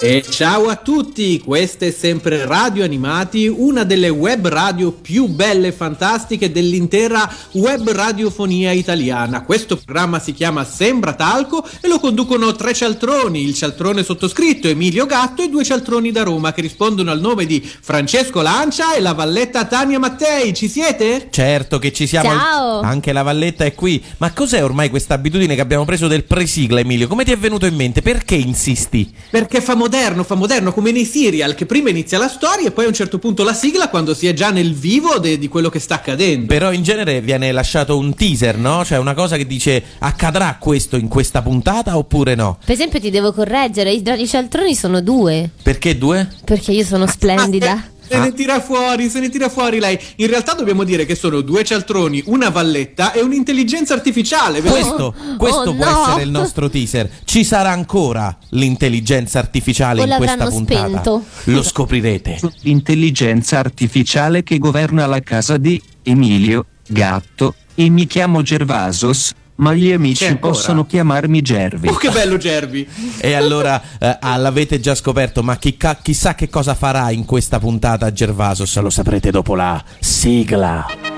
E ciao a tutti, questa è sempre Radio Animati, una delle web radio più belle e fantastiche dell'intera web radiofonia italiana. Questo programma si chiama Sembra Talco e lo conducono tre cialtroni, il cialtrone sottoscritto Emilio Gatto e due cialtroni da Roma che rispondono al nome di Francesco Lancia e la valletta Tania Mattei. Ci siete? Certo che ci siamo. Ciao. Anche la valletta è qui. Ma cos'è ormai questa abitudine che abbiamo preso del presigla, Emilio? Come ti è venuto in mente? Perché insisti? Perché fa moderno, fa moderno come nei serial che prima inizia la storia e poi a un certo punto la sigla quando si è già nel vivo de- di quello che sta accadendo. Però in genere viene lasciato un teaser, no? Cioè una cosa che dice accadrà questo in questa puntata oppure no? Per esempio, ti devo correggere: i i cialtroni sono due. Perché due? Perché io sono splendida. Ah, Se ne tira fuori, se ne tira fuori lei. In realtà dobbiamo dire che sono due cialtroni, una valletta e un'intelligenza artificiale. vero? Questo, questo Oh, può no. essere il nostro teaser. Ci sarà ancora l'intelligenza artificiale O in questa puntata. spento. Lo scoprirete. Intelligenza artificiale che governa la casa di Emilio Gatto e mi chiamo Gervasos, ma gli amici possono chiamarmi Gervi. Oh, che bello Gervi! E allora eh, ah, l'avete già scoperto, ma chi ca- chissà che cosa farà in questa puntata Gervasos, lo saprete dopo la sigla.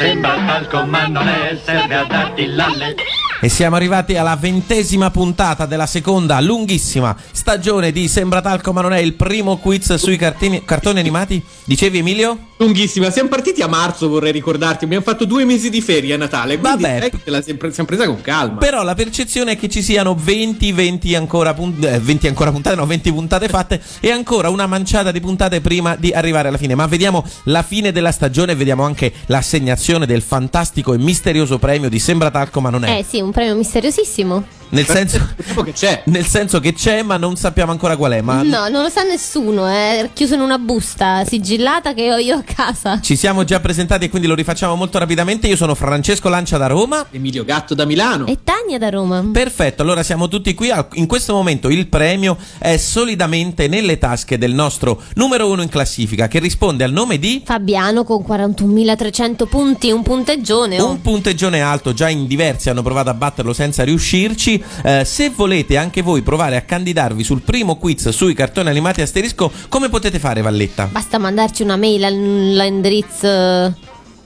Sembra talco ma non è, serve a darti l'alle. E siamo arrivati alla ventesima puntata della seconda lunghissima stagione di Sembra Talco ma non è il primo quiz sui cartini- cartoni animati. Dicevi Emilio? Lunghissima, siamo partiti a marzo, vorrei ricordarti. Abbiamo fatto due mesi di ferie a Natale. Quindi Vabbè. te la siamo siamo presa con calma. Però la percezione è che ci siano 20, 20 ancora, pun- eh, 20 ancora puntate, no, 20 puntate fatte e ancora una manciata di puntate prima di arrivare alla fine. Ma vediamo la fine della stagione e vediamo anche l'assegnazione del fantastico e misterioso premio di Sembra Talco ma non è. Eh sì, un premio misteriosissimo. Nel senso, Sappiamo che c'è. nel senso che c'è ma non sappiamo ancora qual è. Ma No, non lo sa nessuno, è chiuso in una busta sigillata che ho io a casa. ci siamo già presentati e quindi lo rifacciamo molto rapidamente. Io sono Francesco Lancia da Roma. Emilio Gatto da Milano. E Tania da Roma. Perfetto, allora siamo tutti qui. In questo momento il premio è solidamente nelle tasche del nostro numero uno in classifica che risponde al nome di Fabiano con 41.300 punti, un punteggione. oh. un punteggione alto. Già in diversi hanno provato a batterlo senza riuscirci. Eh, se volete anche voi provare a candidarvi sul primo quiz sui cartoni animati asterisco, come potete fare, Valletta? Basta mandarci una mail all'indirizzo eh,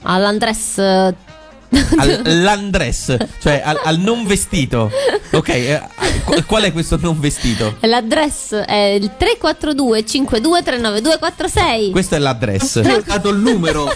all'andress eh, All'andress, cioè al, al non vestito. Ok, eh, qu- qual è questo non vestito? L'address è il 342 5239 Questo è l'address. Ho dato il numero.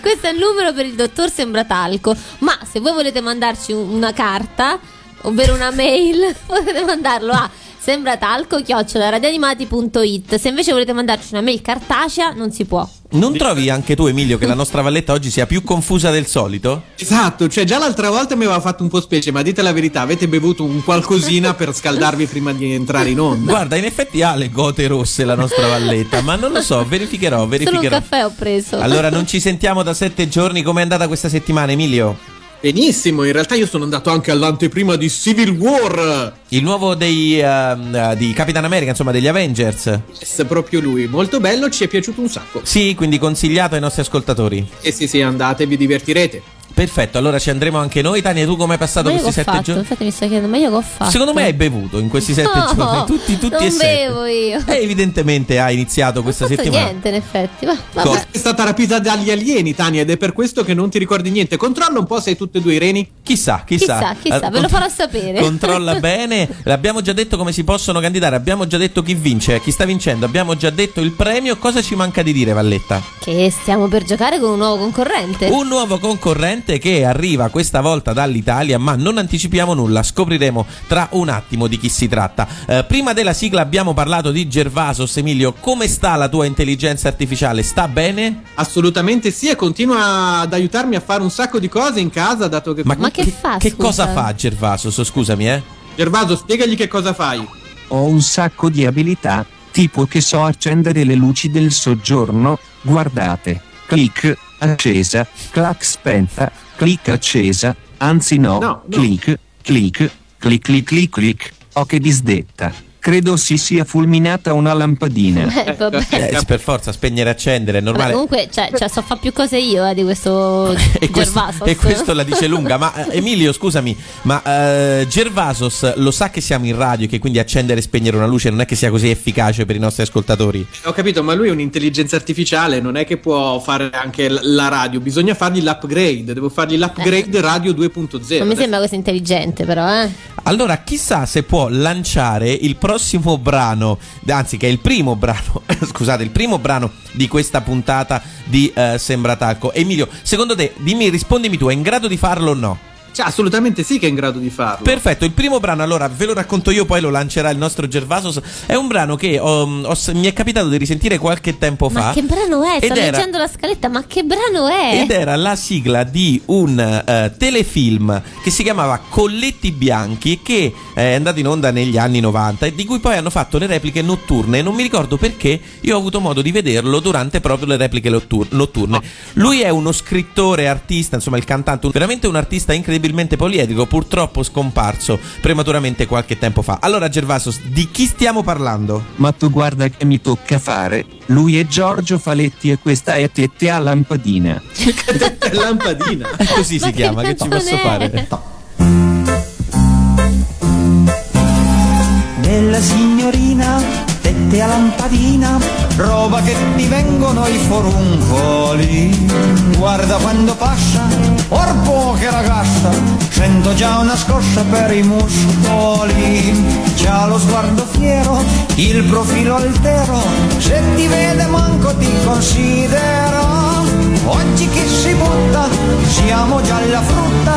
Questo è il numero per il dottor Sembratalco. Ma se voi volete mandarci un- una carta, ovvero una mail, potete mandarlo a sembratalco-radioanimati.it. Se invece volete mandarci una mail cartacea, non si può. Non trovi anche tu, Emilio, che la nostra Valletta oggi sia più confusa del solito? Esatto, cioè già l'altra volta mi aveva fatto un po' specie, ma dite la verità, avete bevuto un qualcosina per scaldarvi prima di entrare in onda. Guarda, in effetti ha le gote rosse la nostra Valletta, ma non lo so, verificherò, Solo un verificherò. caffè ho preso. Allora non ci sentiamo da sette giorni, com'è andata questa settimana, Emilio? Benissimo, in realtà io sono andato anche all'anteprima di Civil War. Il nuovo dei, eh, di Capitan America, insomma, degli Avengers. Yes, proprio lui, molto bello, ci è piaciuto un sacco. Sì, quindi consigliato ai nostri ascoltatori. E sì, sì, andate, vi divertirete. Perfetto, allora ci andremo anche noi. Tania, tu come hai passato ma questi sette fatto? giorni? Infatti mi sta chiedendo, ma io che ho fatto? Secondo me hai bevuto in questi sette No, giorni, tutti, tutti non e sette. bevo io. E evidentemente hai iniziato questa Non fatto settimana. niente, in effetti. Va, vabbè. È stata rapita dagli alieni, Tania, ed è per questo che non ti ricordi niente. Controlla un po' se hai tutte e due i reni. Chissà, chissà. Chissà, chissà, Allora, ve lo farò sapere. Controlla bene. Abbiamo già detto come si possono candidare. Abbiamo già detto chi vince, chi sta vincendo. Abbiamo già detto il premio. Cosa ci manca di dire, Valletta? Che stiamo per giocare con un nuovo concorrente. Un nuovo concorrente che arriva questa volta dall'Italia, ma non anticipiamo nulla, scopriremo tra un attimo di chi si tratta. Eh, prima della sigla abbiamo parlato di Gervasos, Emilio, come sta la tua intelligenza artificiale? Sta bene? Assolutamente sì, e continua ad aiutarmi a fare un sacco di cose in casa, dato che... Ma che fa, Che scusa? cosa fa Gervasos? Scusami, eh? Gervaso, spiegagli che cosa fai. Ho un sacco di abilità, Tipo che so accendere le luci del soggiorno, guardate, clic, accesa, clac spenta, clic accesa, anzi no, No, no. clic, clic, clic clic clic clic, oh che disdetta. Credo si sia fulminata una lampadina. Eh, vabbè. Eh, per forza, spegnere e accendere, è normale. comunque, cioè, cioè, so fa più cose io eh, di questo e, questo, Gervasos. e questo la dice lunga. Ma eh, Emilio, scusami, ma eh, Gervasos lo sa che siamo in radio e che quindi accendere e spegnere una luce non è che sia così efficace per i nostri ascoltatori? Ho capito, ma lui è un'intelligenza artificiale, non è che può fare anche la radio, bisogna fargli l'upgrade, devo fargli l'upgrade radio 2.0. Non mi sembra così intelligente, però, eh. Allora, chissà se può lanciare il prossimo brano, anzi, che è il primo brano, scusate, il primo brano di questa puntata di eh, Sembra Talco. Emilio, secondo te, dimmi, rispondimi tu, è in grado di farlo o no? Cioè, assolutamente sì che è in grado di farlo. Perfetto, il primo brano, allora ve lo racconto io, poi lo lancerà il nostro Gervasos. È un brano che ho- ho- mi è capitato di risentire qualche tempo fa. Ma che brano è? Sto era- leggendo la scaletta, ma che brano è? Ed era la sigla di un eh, telefilm che si chiamava Colletti Bianchi che è andato in onda negli anni 90 e di cui poi hanno fatto le repliche notturne. Non mi ricordo perché io ho avuto modo di vederlo durante proprio le repliche nottur- notturne. Lui è uno scrittore, artista, insomma il cantante, veramente un artista incredibilmente poliedrico, purtroppo scomparso prematuramente qualche tempo fa. Allora Gervasos, di chi stiamo parlando? Ma tu guarda che mi tocca fare. Lui è Giorgio Faletti e questa è Tette a lampadina. È lampadina. Così si chiama, che ci posso fare? Bella signorina, tette a lampadina, roba che ti vengono i foruncoli. Guarda quando passa, orpo che ragazza, sento già una scossa per i muscoli. C'ha lo sguardo fiero, il profilo altero, se ti vede manco ti considera. Oggi che si butta, siamo già alla frutta,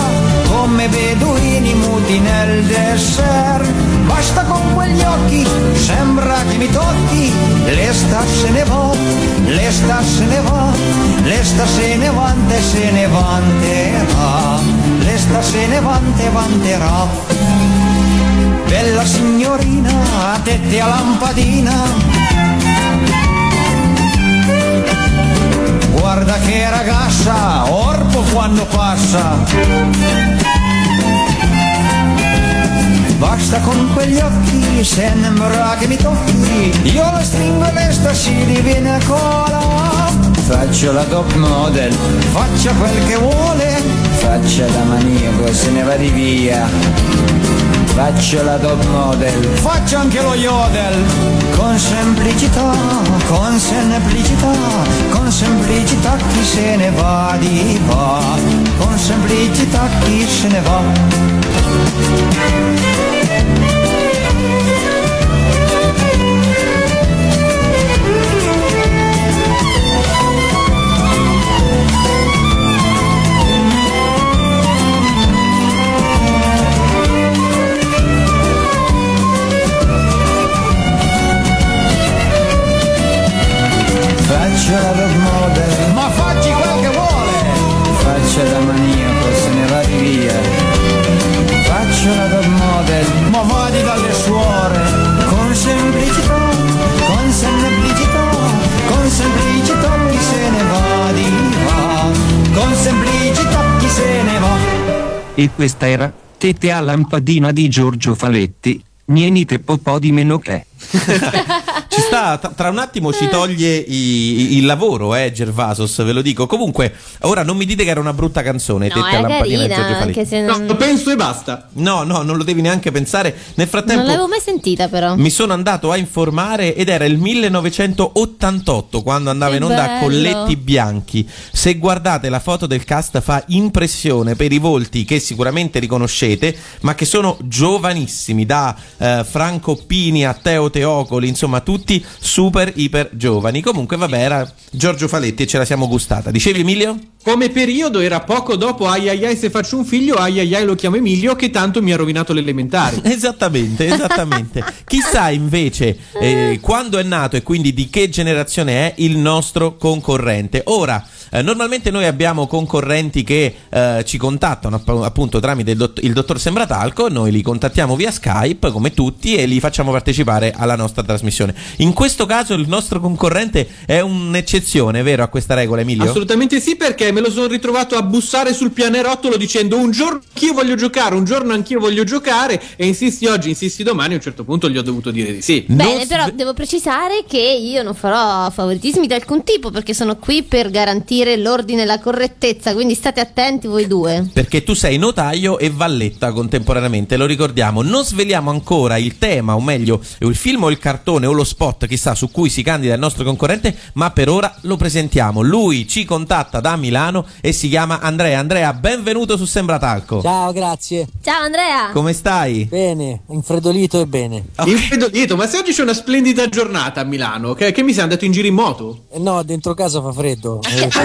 come beduini muti nel dessert. Basta con quegli occhi, sembra che mi tocchi. L'esta se ne va, l'esta se ne va, l'esta se ne vante, se ne vanterà. L'esta se ne vante, vanterà. Bella signorina, a tette a lampadina. Guarda che ragazza, orpo quando passa. Basta con quegli occhi, sembra che mi tocchi. Io la stringo e lei si diviene cola. Faccio la top model, faccia quel che vuole. Faccia da maniaco, se ne va di via. Faccio la top model, faccio anche lo yodel. Con semplicità, con semplicità, con semplicità chi se ne va di va. Con semplicità chi se ne va. E questa era Tette a lampadina di Giorgio Faletti. Niente po' di meno che. Ci sta, tra, un attimo ci toglie i- i- il lavoro, eh, Gervasos, ve lo dico. Comunque, ora non mi dite che era una brutta canzone, No, Tette a lampadina Giorgio carina, anche se No, non, penso e basta. No, no, non lo devi neanche pensare. Nel non frattempo l'avevo mai sentita, però. mi sono andato a informare ed era il 1988 quando andava Che in onda bello. Colletti Bianchi. Se guardate la foto del cast fa impressione per i volti che sicuramente riconoscete, ma che sono giovanissimi, da eh, Franco Pini a Teo Teocoli, insomma tutti super iper giovani. Comunque vabbè, era Giorgio Faletti e ce la siamo gustata. Dicevi Emilio? Come periodo era poco dopo ai ai ai se faccio un figlio, ai ai ai lo chiamo Emilio che tanto mi ha rovinato l'elementare. Esattamente, esattamente. Chissà invece eh, quando è nato e quindi di che generazione è il nostro concorrente. Ora, Eh, normalmente noi abbiamo concorrenti che eh, ci contattano app- appunto tramite il, dott- il dottor Sembratalco, noi li contattiamo via Skype come tutti e li facciamo partecipare alla nostra trasmissione. In questo caso il nostro concorrente è un'eccezione, vero, a questa regola, Emilio? Assolutamente sì, perché me lo sono ritrovato a bussare sul pianerottolo dicendo un giorno anch'io voglio giocare, un giorno anch'io voglio giocare e insisti oggi, insisti domani, a un certo punto gli ho dovuto dire di sì. Bene, Non però devo precisare che io non farò favoritismi di alcun tipo perché sono qui per garantire l'ordine e la correttezza, quindi state attenti voi due. Perché tu sei notaio e valletta contemporaneamente, lo ricordiamo. Non sveliamo ancora il tema, o meglio, il film o il cartone o lo spot, chissà, su cui si candida il nostro concorrente, ma per ora lo presentiamo. Lui ci contatta da Milano e si chiama Andrea. Andrea, benvenuto su Sembratalco. Ciao, grazie. Ciao Andrea! Come stai? Bene, infreddolito e bene. Infreddolito, ma se oggi c'è una splendida giornata a Milano, che, che mi sei andato in giro in moto? Eh no, dentro casa fa freddo,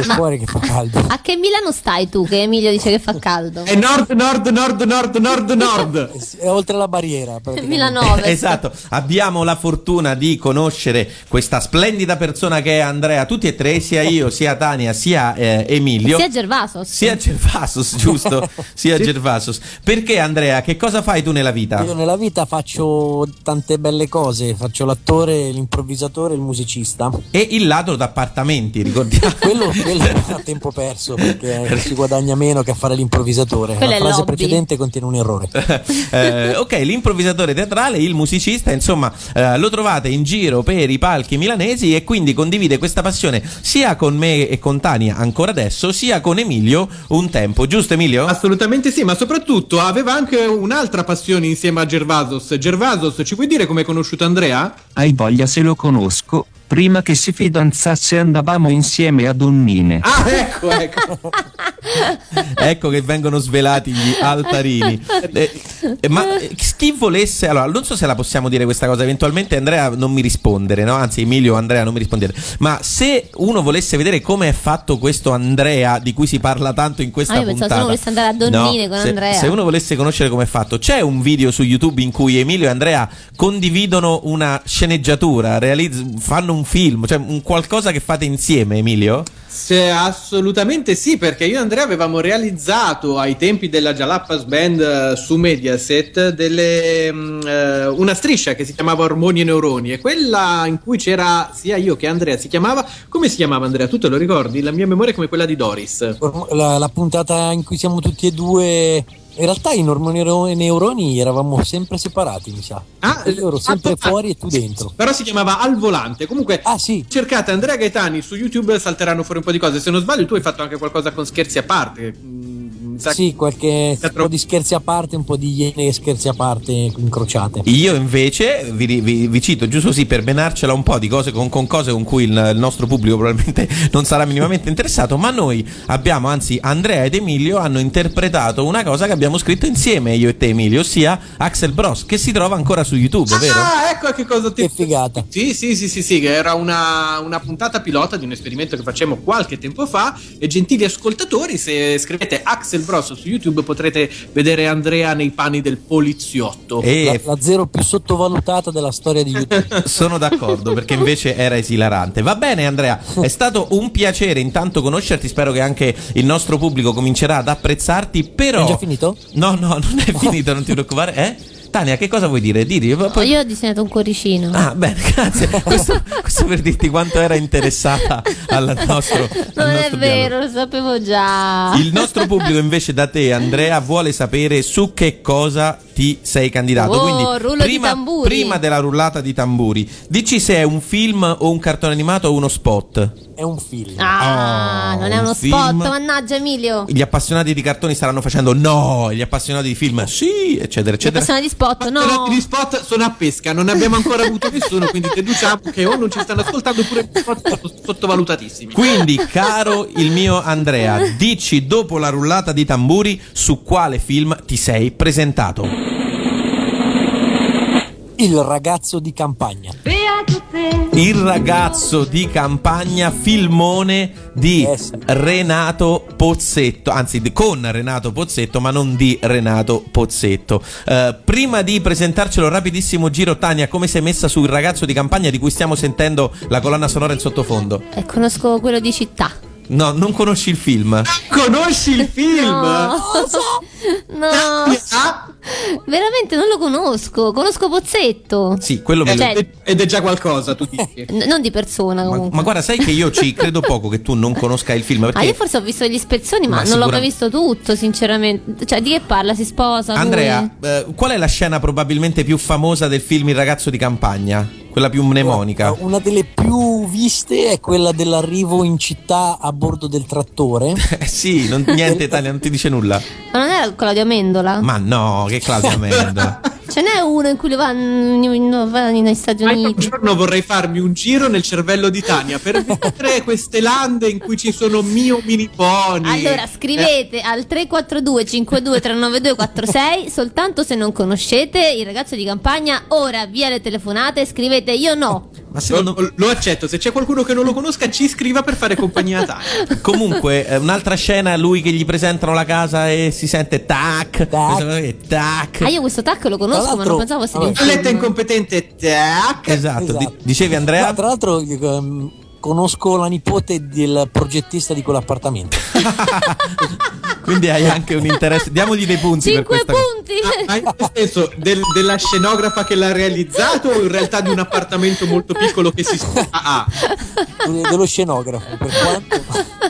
poi fuori che fa caldo. A che Milano stai tu che Emilio dice che fa caldo? È nord, nord, nord, nord, nord, nord. È oltre la barriera. Milano. Esatto, abbiamo la fortuna di conoscere questa splendida persona che è Andrea, tutti e tre, sia io, sia Tania, sia eh, Emilio. Sia Gervasos. Sia Gervasos, giusto? Sia Gervasos. Perché Andrea, che cosa fai tu nella vita? Io nella vita faccio tante belle cose, faccio l'attore, l'improvvisatore, il musicista. E il ladro d'appartamenti, ricordiamo. Quello, quello è a tempo perso perché si guadagna meno che a fare l'improvvisatore. Quello la è frase l'hobby. precedente contiene un errore. Eh, ok, l'improvvisatore teatrale, il musicista, insomma, eh, lo trovate in giro per i palchi milanesi e quindi condivide questa passione sia con me e con Tania ancora adesso, sia con Emilio un tempo, giusto Emilio? Assolutamente sì, ma soprattutto aveva anche un'altra passione insieme a Gervasos. Gervasos, ci puoi dire come hai conosciuto Andrea? Hai voglia se lo conosco. Prima che si fidanzasse andavamo insieme a Donnine. Ah, ecco, ecco. ecco che vengono svelati gli altarini. Eh, eh, ma eh, chi volesse, allora, non so se la possiamo dire questa cosa, eventualmente Andrea non mi rispondere, no? Anzi, Emilio, Andrea non mi rispondere. Ma se uno volesse vedere come è fatto questo Andrea di cui si parla tanto in questa Ah, io pensavo puntata. se uno volesse andare a Donnine con se, Andrea. Se uno volesse conoscere come è fatto, c'è un video su YouTube in cui Emilio e Andrea condividono una sceneggiatura, realizz- fanno un film, cioè un qualcosa che fate insieme, Emilio? Sì, assolutamente sì, perché io e Andrea avevamo realizzato ai tempi della Jalapas Band eh, su Mediaset delle, eh, una striscia che si chiamava Ormoni e Neuroni e quella in cui c'era sia io che Andrea si chiamava come si chiamava Andrea? Tu te lo ricordi? La mia memoria è come quella di Doris. La, la puntata in cui siamo tutti e due. In realtà in ormoni e neuroni eravamo sempre separati, mi sa. Ah, io ero sempre ah, fuori e tu dentro. Però si chiamava Al Volante. Comunque, Ah, sì. cercate Andrea Gaetani su YouTube, salteranno fuori un po' di cose. Se non sbaglio, tu hai fatto anche qualcosa con scherzi a parte. Mm, sa Sì, qualche un po' di scherzi a parte, un po' di iene e scherzi a parte incrociate. Io invece vi, vi- vi cito giusto così per menarcela un po' di cose con, con cose con cui il, il nostro pubblico probabilmente non sarà minimamente interessato, ma noi abbiamo, anzi Andrea ed Emilio hanno interpretato una cosa che abbiamo scritto insieme io e te Emilio, ossia Axel Bros, che si trova ancora su YouTube, vero? Ah, ecco a che cosa ti Che figata. Sì, sì, sì, sì, sì, che era una, una puntata pilota di un esperimento che facemmo qualche tempo fa. E gentili ascoltatori, se scrivete Axel Bros su YouTube potrete vedere Andrea nei panni del poliziotto. E La, la zero più sottovalutata della storia di YouTube. sono d'accordo perché invece era esilarante. Va bene Andrea, è stato un piacere intanto conoscerti, spero che anche il nostro pubblico comincerà ad apprezzarti, però... È già finito? No, no, non è finito, non ti preoccupare. Eh? Tania, che cosa vuoi dire? Didi, poi- io ho disegnato un cuoricino. Ah, bene, grazie. Questo, questo per dirti quanto era interessata al nostro. al non è nostro vero, dialogo. lo sapevo già. Il nostro pubblico invece da te, Andrea, vuole sapere su che cosa ti sei candidato. Oh, Quindi, prima, tamburi. prima della rullata di tamburi, dici se è un film o un cartone animato o uno spot. È un film. Ah, Oh, non è uno un spot, film. mannaggia Emilio. Gli appassionati di cartoni staranno facendo no, gli appassionati di film sì, eccetera, Gli eccetera. appassionati di spot, no. Appassionati di spot sono a pesca, non ne abbiamo ancora avuto nessuno, quindi deduciamo che o non ci stanno ascoltando oppure gli spot sono sottovalutatissimi. Quindi, caro il mio Andrea, dici dopo la rullata di tamburi su quale film ti sei presentato. Il ragazzo di campagna. Il ragazzo di campagna, filmone di Eh. Renato Pozzetto, anzi di- con Renato Pozzetto, ma non di Renato Pozzetto. Eh, prima di presentarcelo, rapidissimo giro, Tania, come sei messa sul ragazzo di campagna di cui stiamo sentendo la colonna sonora in sottofondo? Eh, conosco quello di città. No, non conosci il film. Conosci il film? No. No, Ah, veramente non lo conosco. Conosco Pozzetto. Sì, quello me lo... Cioè- ed ed è già qualcosa, tu dici. N- non di persona Ma, comunque. ma guarda, sai che io ci credo poco che tu non conosca il film perché Ah, io forse ho visto gli spezzoni, ma, Ma non l'ho sicura- mai visto tutto, sinceramente. Cioè, di che parla? Si sposa? lui? Andrea, eh, qual è la scena probabilmente più famosa del film Il ragazzo di campagna? Quella più mnemonica. Una delle più viste è quella dell'arrivo in città a bordo del trattore. Eh sì, non- niente Italia, non ti dice nulla. Ma non era Claudio Amendola? Ma no, che Claudia Amendola. Ce n'è uno in cui lui va, in- in- va negli Stati Ma io un Uniti. giorno vorrei farmi un giro nel cervello di Tania per vedere queste lande in cui ci sono mio mini pony. Allora scrivete al 342 52 392 46 soltanto se non conoscete il ragazzo di campagna. Ora via le telefonate, scrivete io no. Ma Lo, secondo lo accetto, se c'è qualcuno che non lo conosca ci scriva per fare compagnia a Tania. Comunque, eh, un'altra scena, lui che gli presentano la casa e si sente tac, Tac. tac. Ah, io questo tac lo conosco, ma non pensavo fosse di vabbè. un film. Letta incompetente, tac. Esatto, Esatto. di- dicevi Andrea? Ma tra l'altro ehm, conosco la nipote del progettista di quell'appartamento. Quindi hai anche un interesse. Diamogli dei punti per 5 questa cosa. punti. Ah, Ma in che senso del- della scenografa che l'ha realizzato o in realtà di un appartamento molto piccolo che si sposa? Ah, de- dello scenografo, per quanto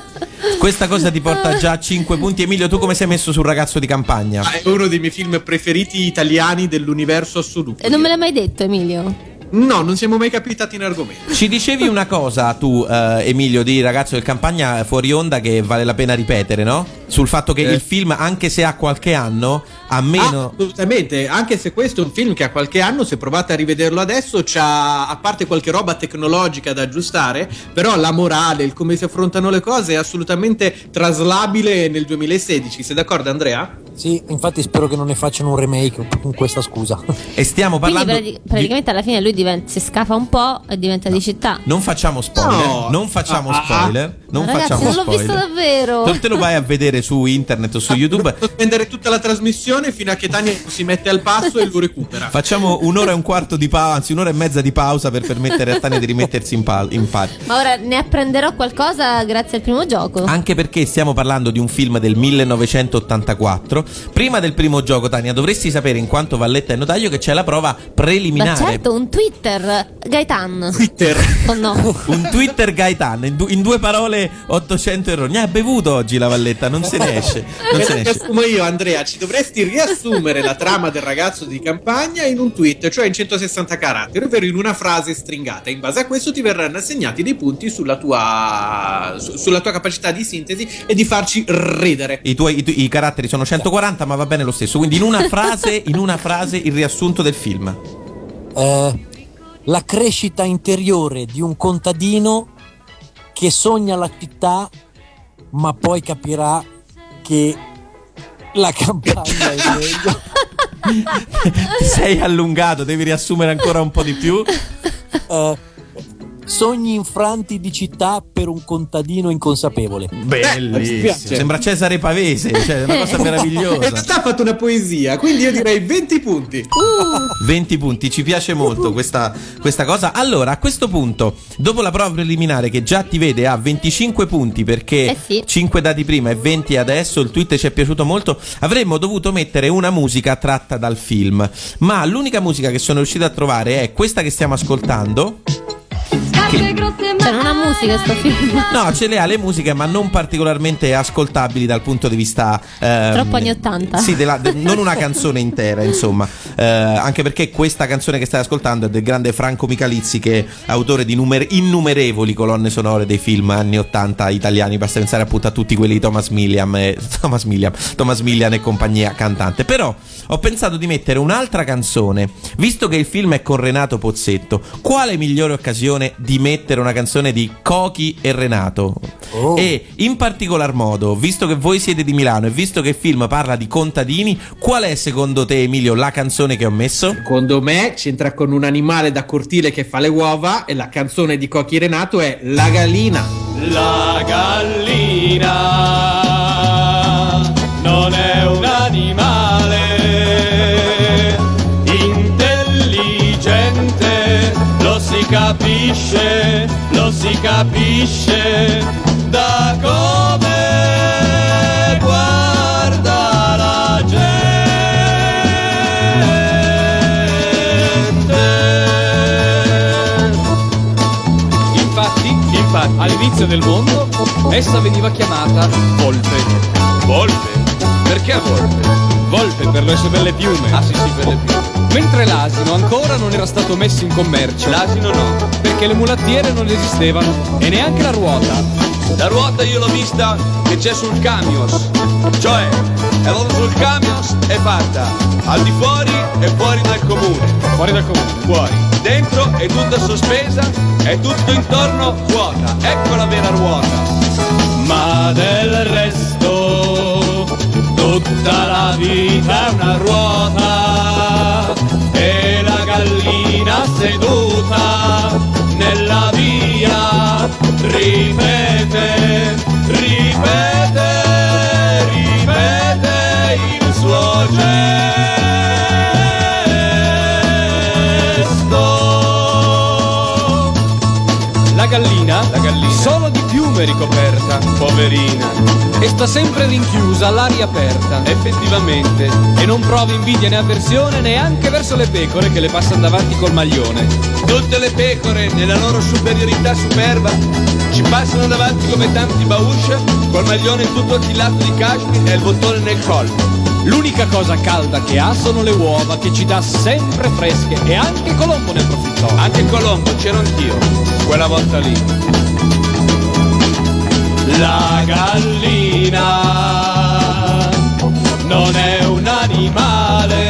Questa cosa ti porta già a 5 punti. Emilio, tu come sei messo sul ragazzo di campagna? ah, è uno dei miei film preferiti italiani dell'universo assoluto. E non me l'hai mai detto, Emilio? No, non siamo mai capitati in argomento. Ci dicevi una cosa tu, eh, Emilio, di ragazzo del campagna fuori onda che vale la pena ripetere, no? Sul fatto che Eh. il film, anche se ha qualche anno, Ah, meno. assolutamente, anche se questo è un film che ha qualche anno, se provate a rivederlo adesso, c'ha, a parte qualche roba tecnologica da aggiustare, però la morale, il come si affrontano le cose è assolutamente traslabile nel 2016. Sei d'accordo Andrea? Sì, infatti spero che non ne facciano un remake con questa scusa. E stiamo Quindi parlando. prati- di- praticamente alla fine lui diventa, si scafa un po' e diventa di città. Non facciamo spoiler. No. Non facciamo Ah, ah, spoiler. Non Ragazzi, facciamo non l'ho spoiler. visto davvero. Non te lo vai a vedere su internet o su YouTube. Posso spendere tutta la trasmissione fino a che Tania si mette al passo e lo recupera. Facciamo un'ora e un quarto di pausa, anzi un'ora e mezza di pausa per permettere a Tania di rimettersi in, pal- in pari. Ma ora ne apprenderò qualcosa grazie al primo gioco. Anche perché stiamo parlando di un film del 1984. Prima del primo gioco, Tania, dovresti sapere in quanto valletta e notaio che c'è la prova Ma preliminare. certo, un Twitter. Gaetan. Twitter. O no? Un Twitter Gaetan, in, du- in due parole 800 errori. Ne ha bevuto oggi la valletta, non se ne esce. Non se ne esce. riassumo io, Andrea. Ci dovresti riassumere la trama del ragazzo di campagna in un tweet, cioè in 160 caratteri, ovvero in una frase stringata. In base a questo ti verranno assegnati dei punti sulla tua, su- sulla tua capacità di sintesi e di farci ridere. I tuoi i, tu- i caratteri sono 140, ma va bene lo stesso. Quindi in una frase, in una frase il riassunto del film. Eh, la crescita interiore di un contadino che sogna la città, ma poi capirà che la campagna è meglio. Ti sei allungato, devi riassumere ancora un po' di più. Eh, sogni infranti di città per un contadino inconsapevole. Bellissimo. Sembra Cesare Pavese, cioè è una cosa In meravigliosa. realtà ha fatto una poesia, quindi io direi 20 punti. 20 punti, ci piace molto questa, questa cosa. Allora, a questo punto, dopo la prova preliminare che già ti vede a 25 punti perché Eh sì. 5 dati prima e 20 adesso, il tweet ci è piaciuto molto, avremmo dovuto mettere una musica tratta dal film. Ma l'unica musica che sono riuscito a trovare è questa che stiamo ascoltando. Cioè, non ha musica sto film. No, ce le ha le musiche, ma non particolarmente ascoltabili dal punto di vista. ehm, Troppo anni 80. Sì, della- de- non una canzone intera, insomma. Eh, anche perché questa canzone che stai ascoltando è del grande Franco Michalizzi, che è autore di numer- innumerevoli colonne sonore dei film anni 80 italiani. Basta pensare appunto a tutti quelli di Thomas Milliam, e, Thomas Milliam, Thomas Millian e compagnia cantante. Però ho pensato di mettere un'altra canzone, visto che il film è con Renato Pozzetto. Quale migliore occasione di mettere una canzone di Cochi e Renato? Oh. E in particolar modo, visto che voi siete di Milano e visto che il film parla di contadini, qual è secondo te, Emilio, la canzone che ho messo? Secondo me c'entra con un animale da cortile che fa le uova e la canzone di Cocchi Renato è La gallina. La gallina capisce, lo si capisce, da come guarda la gente. Infatti, infatti, all'inizio del mondo, essa veniva chiamata Volpe. Volpe? Perché Volpe? Volpe per le sue belle piume. Ah sì sì, per le piume. Mentre l'asino ancora non era stato messo in commercio. L'asino no. Perché le mulattiere non esistevano e neanche la ruota. La ruota io l'ho vista che c'è sul camions. Cioè, è proprio sul camions è fatta al di fuori e fuori dal comune. Fuori dal comune? Fuori. Dentro è tutta sospesa, è tutto intorno vuota. Ecco la vera ruota. Ma del resto tutta la vita è una ruota e la gallina seduta nella via. Ripete, ripete, ripete il suo gesto. La gallina, la gallina, solo di piume ricoperta, poverina, e sta sempre rinchiusa all'aria aperta, effettivamente, e non prova invidia né avversione neanche verso le pecore che le passano davanti col maglione. Tutte le pecore, nella loro superiorità superba, ci passano davanti come tanti bauscia, col maglione tutto attillato di cashmere e il bottone nel collo. L'unica cosa calda che ha sono le uova che ci dà sempre fresche e anche Colombo ne approfittò. Anche Colombo, c'ero anch'io, quella volta lì. La gallina. Non è un animale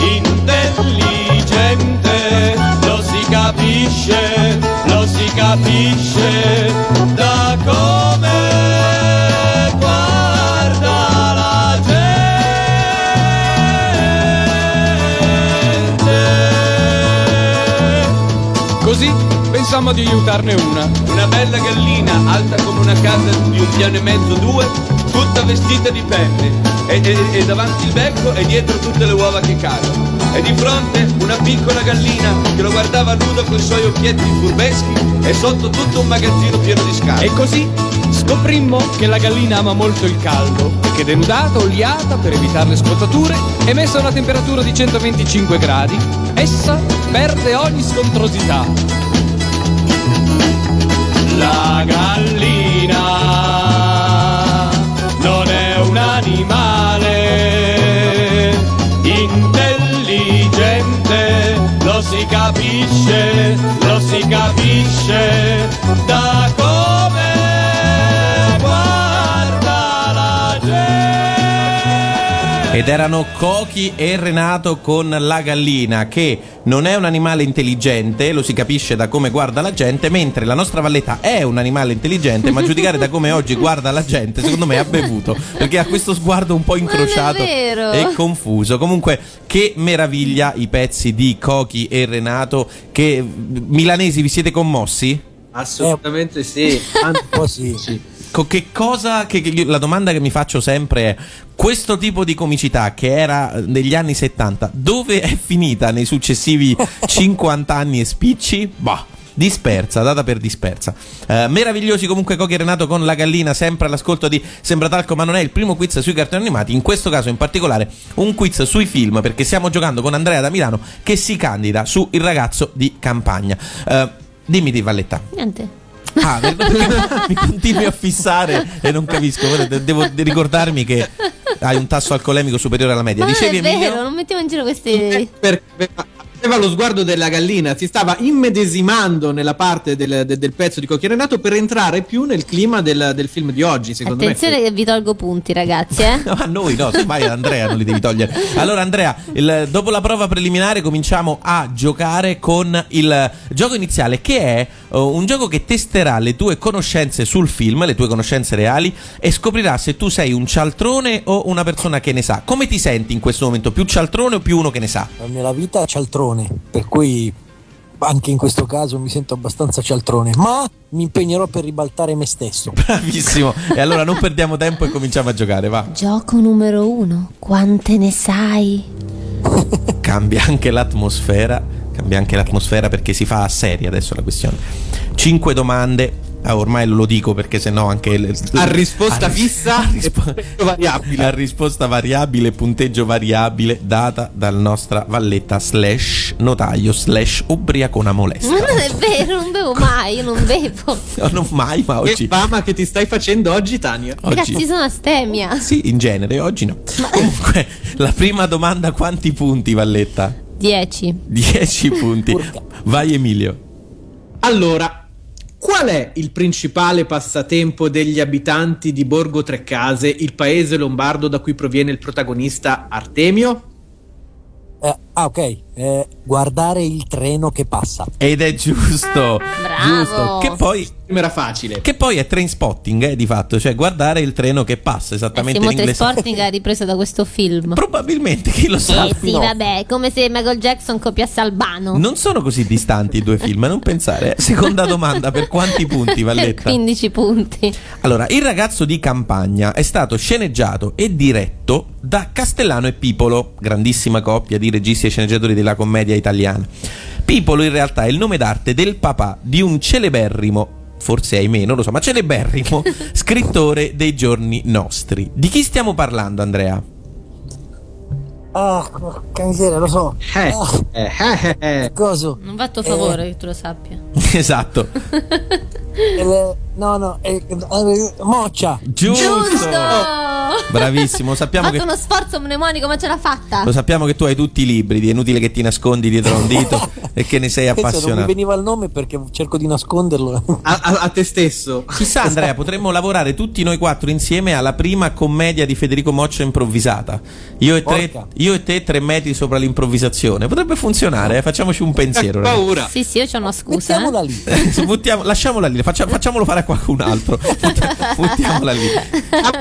intelligente, lo si capisce, lo si capisce da come pensammo di aiutarne una. Una bella gallina alta come una casa di un piano e mezzo, due, tutta vestita di penne. E, e- e davanti il becco e dietro tutte le uova che cadono. E di fronte una piccola gallina che lo guardava nudo con i suoi occhietti furbeschi e sotto tutto un magazzino pieno di scarpe. E così scoprimmo che la gallina ama molto il caldo e che denudata, oliata per evitare le scottature e messa a una temperatura di 125 gradi, essa perde ogni scontrosità. La gallina. Non è un animale intelligente, lo si capisce, lo si capisce da come Ed erano Cochi e Renato con la gallina, che non è un animale intelligente, lo si capisce da come guarda la gente, mentre la nostra Valletta è un animale intelligente, ma giudicare da come oggi guarda la gente, secondo me ha bevuto, perché ha questo sguardo un po' incrociato e confuso. Comunque, che meraviglia i pezzi di Cochi e Renato, che milanesi vi siete commossi? Assolutamente sì. Un po' sì. Co- che cosa che, che la domanda che mi faccio sempre è questo tipo di comicità che era eh, negli anni 70 dove è finita nei successivi 50 anni e spicci? Bah Dispersa, data per dispersa. Eh, meravigliosi comunque Cochi e Renato con la gallina, sempre all'ascolto di Sembra Talco, ma non è il primo quiz sui cartoni animati. In questo caso, in particolare, un quiz sui film, perché stiamo giocando con Andrea da Milano che si candida su Il ragazzo di campagna. Eh, dimmi di Valletta. Niente. Ah, mi continui a fissare e non capisco. Devo ricordarmi che hai un tasso alcolemico superiore alla media. Ma non Dicevi è vero, Emilio? non mettiamo in giro questi. Per- aveva lo sguardo della gallina, si stava immedesimando nella parte del, de- del pezzo di Cocchi e Renato per entrare più nel clima del, del film di oggi, secondo Attenzione me. che vi tolgo punti, ragazzi, eh. No, a noi no, semmai ad Andrea non li devi togliere. Allora Andrea, il- dopo la prova preliminare cominciamo a giocare con il gioco iniziale che è un gioco che testerà le tue conoscenze sul film, le tue conoscenze reali e scoprirà se tu sei un cialtrone o una persona che ne sa. Come ti senti in questo momento? Più cialtrone o più uno che ne sa? Nella vita cialtrone, per cui anche in questo caso mi sento abbastanza cialtrone, ma mi impegnerò per ribaltare me stesso. Bravissimo. E allora non perdiamo tempo e cominciamo a giocare, va. Gioco numero uno. Quante ne sai? Cambia anche l'atmosfera. Cambia anche l'atmosfera perché si fa seria adesso la questione. Cinque domande Ah, ormai lo dico perché sennò anche il- A risposta a ris- fissa a rispo- variabile. a risposta variabile punteggio variabile data dalla nostra valletta slash notaio slash ubriacona molesta Non è vero, non bevo mai, io non bevo. No, non mai ma Che oggi fama che ti stai facendo oggi, Tania? Ragazzi, oggi sono astemia. sì in genere oggi no comunque la prima domanda quanti punti Valletta? 10. 10 punti Urca. vai Emilio Allora, qual è il principale passatempo degli abitanti di Borgo Treccase, il paese lombardo da cui proviene il protagonista Artemio? Eh, ah, ok. Eh, guardare il treno che passa. ed è giusto Bravo. giusto che poi Era facile. Che poi è train spotting, eh, di fatto, cioè guardare il treno che passa Eh, esattamente Siamo in inglese. Sporting ha ripreso da questo film. Probabilmente, chi lo sa. Eh sì, vabbè, come se Michael Jackson copiasse Albano. Non sono così distanti i due film, non pensare. eh. Seconda domanda, per quanti punti, Valletta? 15 punti. Allora, Il ragazzo di campagna è stato sceneggiato e diretto da Castellano e Pipolo, grandissima coppia di registi e sceneggiatori della commedia italiana. Pipolo in realtà è il nome d'arte del papà di un celeberrimo Forse ahimè, non lo so, ma celeberrimo scrittore dei giorni nostri. Di chi stiamo parlando, Andrea? Ah, porca miseria, lo so. Eh, Ah, eh, eh, eh. coso? Non va a tuo favore che tu lo sappia. esatto. No, no, eh, eh, Moccia. Giusto! Bravissimo, Ha sappiamo fatto che uno sforzo mnemonico, ma ce l'ha fatta. Lo sappiamo che tu hai tutti i libri, è inutile che ti nascondi dietro un dito e che ne sei Penso non mi appassionato. veniva il nome perché cerco di nasconderlo. A, a- a te stesso. Chissà Andrea, potremmo lavorare tutti noi quattro insieme alla prima commedia di Federico Moccia improvvisata. Io e, tre, io e te tre metri sopra l'improvvisazione. Potrebbe funzionare, eh? facciamoci un pensiero. ragazzi. paura. Sì, sì, io c'ho una scusa. Mettiamola eh. lì. Buttiamo- lasciamola lì, faccia- facciamolo fare a qualcun altro. Buttiamola lì.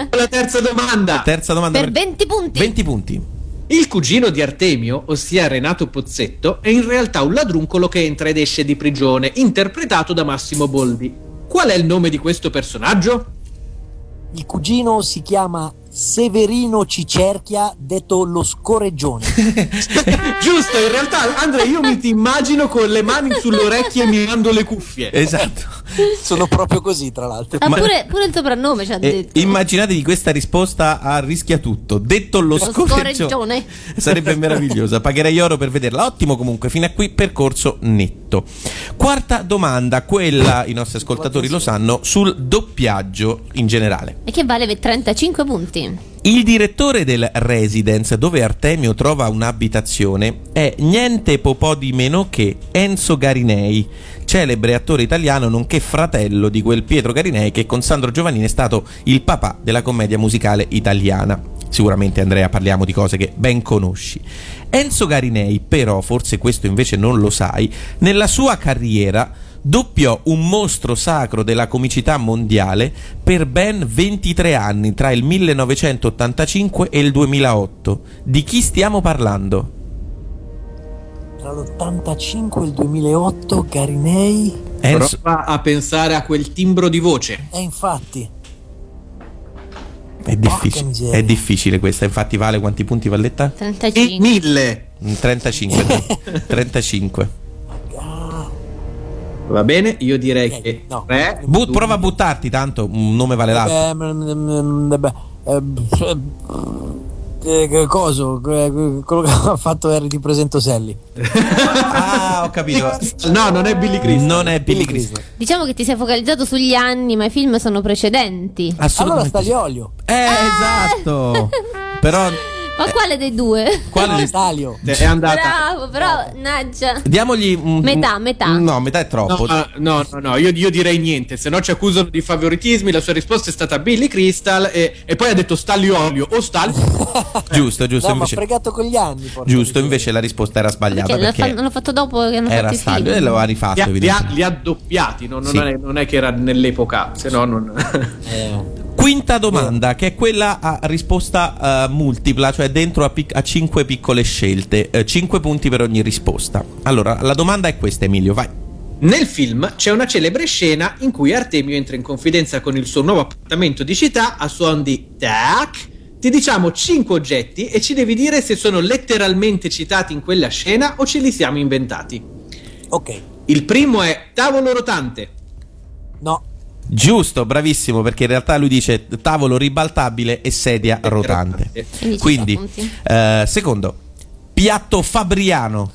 La terza domanda. Terza domanda Per 20 punti. 20 punti. Il cugino di Artemio, ossia Renato Pozzetto, è in realtà un ladruncolo che entra ed esce di prigione, interpretato da Massimo Boldi. Qual è il nome di questo personaggio? Il cugino si chiama Severino Cicerchia, detto lo scoreggione. Giusto, in realtà, Andrea, io mi ti immagino con le mani sulle orecchie e mirando le cuffie. Esatto. Sono proprio così, tra l'altro. Ma- pure, pure il soprannome ci ha E detto. immaginatevi questa risposta a rischia tutto. Detto lo, Lo scorreggione. Sarebbe meravigliosa. Pagherei oro per vederla. Ottimo comunque, fino a qui percorso netto. Quarta domanda, quella i nostri ascoltatori lo sanno, sul doppiaggio in generale. E che vale 35 punti. Il direttore del Residence, dove Artemio trova un'abitazione, è niente po' po' di meno che Enzo Garinei, celebre attore italiano nonché fratello di quel Pietro Garinei che con Sandro Giovannini è stato il papà della commedia musicale italiana. Sicuramente Andrea parliamo di cose che ben conosci. Enzo Garinei, però, forse questo invece non lo sai, nella sua carriera doppiò un mostro sacro della comicità mondiale per ben 23 anni tra il 1985 e il 2008. Di chi stiamo parlando? Tra l'85 e il 2008, Garinei. Enzo, Prova a pensare a quel timbro di voce. E infatti, è difficile, è difficile questa, infatti vale quanti punti Valletta? E 35. mille. Mm, 35. 35. Va bene, io direi Ok, che no. tre, But- prova a buttarti, tanto un nome vale l'altro. eh, eh, eh, eh, coso, eh, quello che ha fatto Harry ti presento Sally. Ah, ho capito. No, non è Billy Crystal. Non è Billy Crystal. Diciamo che ti sei focalizzato sugli anni, ma i film sono precedenti. Allora Assolutamente. sta sì. gli olio. Eh, esatto. Però Ma quale dei due? quale Stalio. È andata. Bravo, però, naggia. Diamogli un- Metà, metà. No, metà è No, troppo. ah, no, no, no, io, io direi niente, se no ci accusano di favoritismi, la sua risposta è stata Billy Crystal e, e poi ha detto Staglio Olio o Staglio. Giusto, giusto. No, ma invece, fregato con gli anni. porca giusto, invece la risposta era sbagliata Perché perché l'hanno fatto dopo che hanno era fatto film. e lo ha Li rifatto. ha, li ha- evidentemente. li ha doppiati, no? non, Sì. è, non è che era nell'epoca, se no non... Eh, Quinta domanda, che è quella a risposta eh, multipla, cioè dentro a, pic- a cinque piccole scelte, eh, cinque punti per ogni risposta. Allora, la domanda è questa, Emilio, vai. Nel film c'è una celebre scena in cui Artemio entra in confidenza con il suo nuovo appuntamento di città a suon di tac. Ti diciamo cinque oggetti e ci devi dire se sono letteralmente citati in quella scena o ce li siamo inventati. ok, Il primo è tavolo rotante, no, Giusto, bravissimo, perché in realtà lui dice tavolo ribaltabile e sedia rotante. Quindi, Quindi, eh, secondo, piatto fabriano.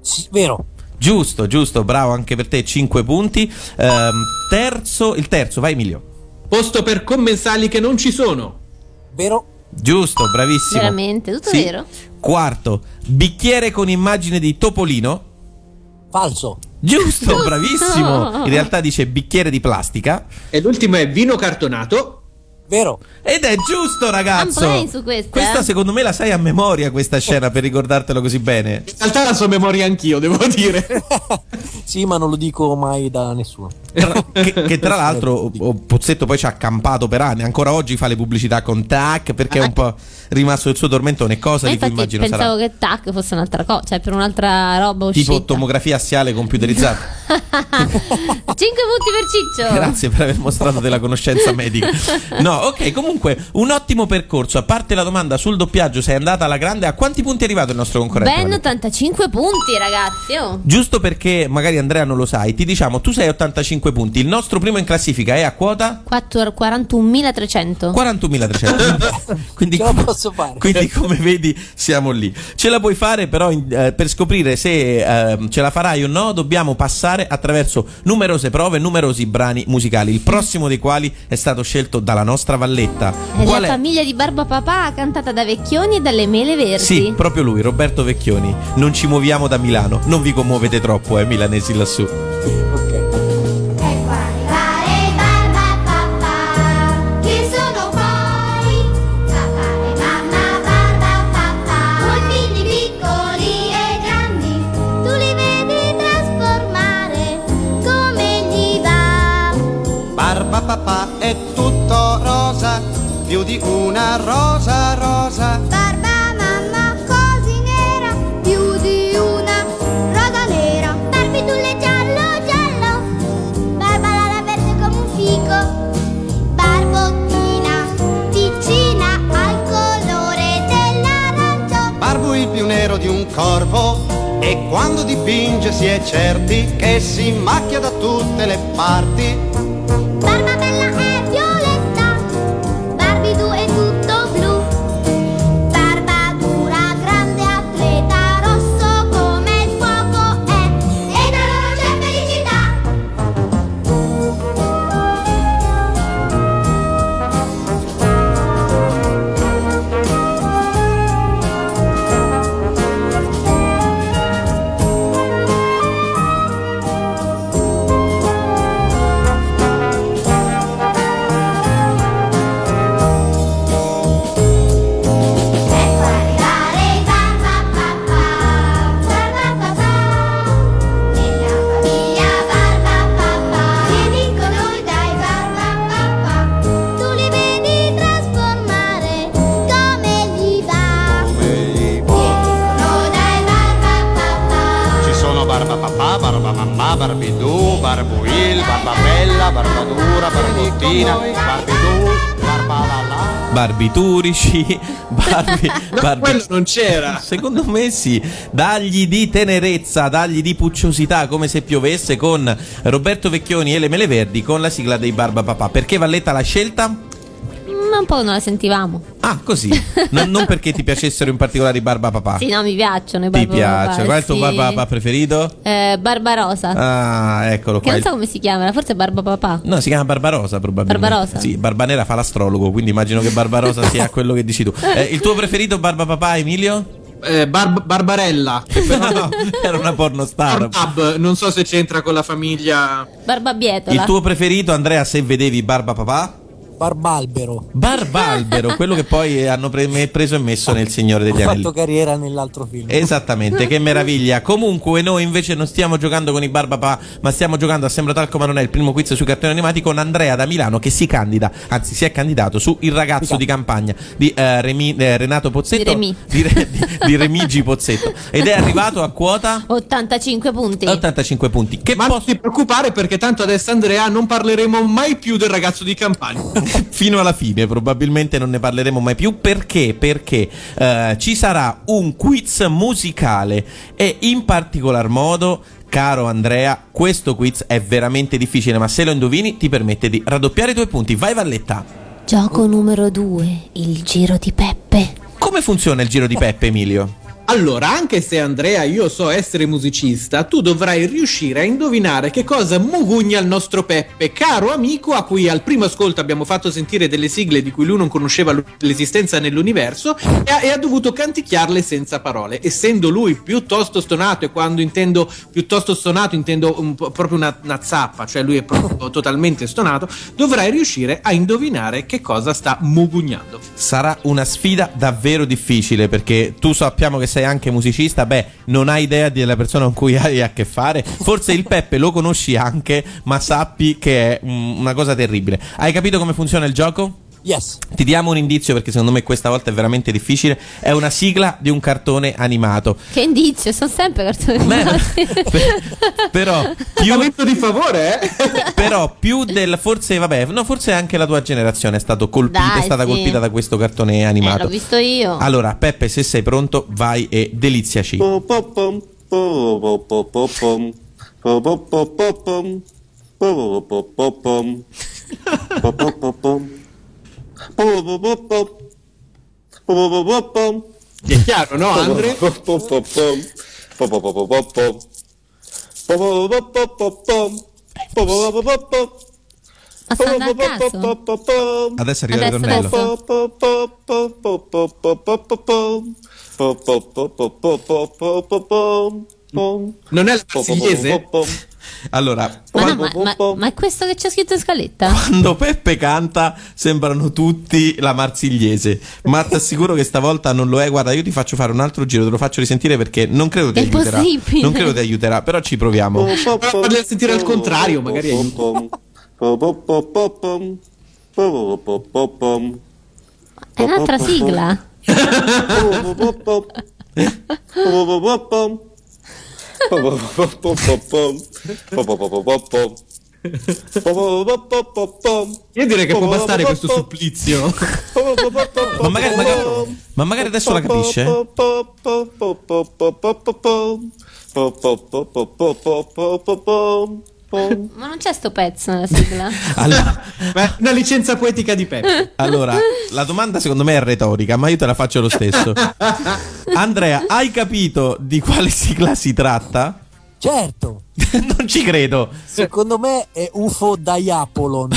Sì, vero. Giusto, giusto, bravo anche per te, 5 punti. Ehm, terzo, il terzo, vai Emilio. Posto per commensali che non ci sono. Vero. Giusto, bravissimo. Veramente, tutto Sì. vero? Quarto, bicchiere con immagine di Topolino. Falso. Giusto, Giusto. bravissimo. In realtà dice bicchiere di plastica. E l'ultimo è vino cartonato. Vero. Ed è giusto, ragazzo. Su questa, Questa eh. secondo me la sai a memoria questa scena per ricordartelo così bene. In realtà la sua memoria anch'io, devo dire. Sì, ma non lo dico mai da nessuno. Tra- che, che tra l'altro Pozzetto poi ci ha campato per anni, ancora oggi fa le pubblicità con TAC perché è un po' rimasto il suo tormentone, cosa Ma di cui immagino pensavo sarà che TAC fosse un'altra cosa, cioè per un'altra roba uscita. tipo tomografia assiale computerizzata. 5 punti per Ciccio. Grazie per aver mostrato della conoscenza medica. No, ok, comunque un ottimo percorso. A parte la domanda sul doppiaggio, sei andata alla grande. A quanti punti è arrivato il nostro concorrente? Ben Vanessa? 85 punti, ragazzi. Oh. Giusto perché magari Andrea non lo sai, ti diciamo tu sei a 85 punti. Il nostro primo in classifica è a quota 4 41.300. 41.300. quindi, posso fare. quindi come vedi siamo lì. Ce la puoi fare però in- eh, per scoprire se ehm, ce la farai o no dobbiamo passare attraverso numerose prove, numerosi brani musicali, il prossimo dei quali è stato scelto dalla nostra Valletta. È Qual la è? famiglia di Barba Papà cantata da Vecchioni e dalle Mele Verdi. Sì, proprio lui, Roberto Vecchioni. Non ci muoviamo da Milano, non vi commuovete troppo, eh, milanesi lassù. Più di una rosa rosa. Barba mamma così nera, più di una rosa nera. Barbitulle giallo giallo, barba la verde come un fico. Barbottina vicina al colore dell'arancio. Barbu il più nero di un corvo e quando dipinge si è certi che si macchia da tutte le parti. La la. Barbiturici, Barbi, No, Barbi- quello non c'era. Secondo me sì, dagli di tenerezza, dagli di pucciosità come se piovesse con Roberto Vecchioni e le Mele Verdi con la sigla dei Barba Papà. Perché Valletta l'ha scelta? Ma un po' non la sentivamo. Ah, così. Non, non perché ti piacessero in particolare i Barba Papà. Sì, no, mi piacciono i Ti Barba piace. Papà, Qual è il tuo sì. Barba Papà preferito? Eh, Barbarosa. Ah, eccolo che qua. non so come si chiama, forse è Barba Papà. No, si chiama Barbarosa probabilmente. Barbarosa? Sì, Barbanera fa l'astrologo, quindi immagino che Barbarosa sia quello che dici tu. Eh, il tuo preferito Barba Papà, Emilio? Eh, Barb- Barbarella. che No, era una pornostar. Pornhub, non so se c'entra con la famiglia. Barba Bietola. Il tuo preferito, Andrea, se vedevi Barba Papà? Barbalbero. Barbalbero, quello che poi hanno pre- me- preso e messo nel Signore Ho degli Anelli. fatto carriera nell'altro film. Esattamente, che meraviglia. Comunque, noi invece non stiamo giocando con i Barbapà, ma stiamo giocando a Sembra Talco ma non è il primo quiz sui cartoni animati con Andrea da Milano che si candida, anzi si è candidato su Il ragazzo di campagna di eh, Remi- eh, Renato Pozzetto. Di Remi. Di, Re- di- di Remigi Pozzetto. Ed è arrivato a quota 85 punti. 85 punti. Che Ma non ti preoccupare perché tanto adesso Andrea non parleremo mai più del ragazzo di campagna. fino alla fine, probabilmente non ne parleremo mai più. Perché? Perché eh, ci sarà un quiz musicale e in particolar modo caro Andrea, questo quiz è veramente difficile, ma se lo indovini ti permette di raddoppiare i tuoi punti. Vai Valletta. Gioco numero 2, il giro di Peppe. Come funziona il giro di Peppe, Emilio? Allora, anche se Andrea io so essere musicista, tu dovrai riuscire a indovinare che cosa mugugna il nostro Peppe, caro amico a cui al primo ascolto abbiamo fatto sentire delle sigle di cui lui non conosceva l'esistenza nell'universo e ha, e ha dovuto canticchiarle senza parole. Essendo lui piuttosto stonato, e quando intendo piuttosto stonato intendo un proprio una, una zappa, cioè lui è proprio totalmente stonato, dovrai riuscire a indovinare che cosa sta mugugnando. Sarà una sfida davvero difficile perché tu sappiamo che sei anche musicista, beh, non hai idea della persona con cui hai a che fare. Forse il Peppe lo conosci anche, ma sappi che è mm, una cosa terribile. Hai capito come funziona il gioco? Yes. Ti diamo un indizio perché secondo me questa volta è veramente difficile. È una sigla di un cartone animato. Che indizio, sono sempre cartoni animati. Però più, Momento di favore, eh? però più del forse vabbè, no, forse anche la tua generazione è stato colpita, Dai, è stata sì. colpita da questo cartone Eh, animato. l'ho visto io. Allora, Peppe, se sei pronto, vai e deliziaci. È chiaro, no, Andre? Ma sta andando a caso? Adesso arriva il Adesso, ritornello. Non è la marsigliese? Allora, Ma, no, quando, ma, ma- ma è questo che c'è scritto in scaletta? quando Peppe canta sembrano tutti la marsigliese, ma ti assicuro che stavolta non lo è. Guarda, io ti faccio fare un altro giro, te lo faccio risentire perché non credo ti È aiuterà. impossibile. Non credo ti aiuterà, però ci proviamo. Farli a sentire al contrario, magari. È un'altra sigla. Io direi che può bastare questo supplizio. Ma magari, magari- ma magari adesso la capisce? Ma non c'è sto pezzo nella sigla. Allora, una licenza poetica di Peppe. allora, la domanda secondo me è retorica, ma io te la faccio lo stesso. Andrea, hai capito di quale sigla si tratta? Certo, non ci credo. secondo me è UFO Diapolon.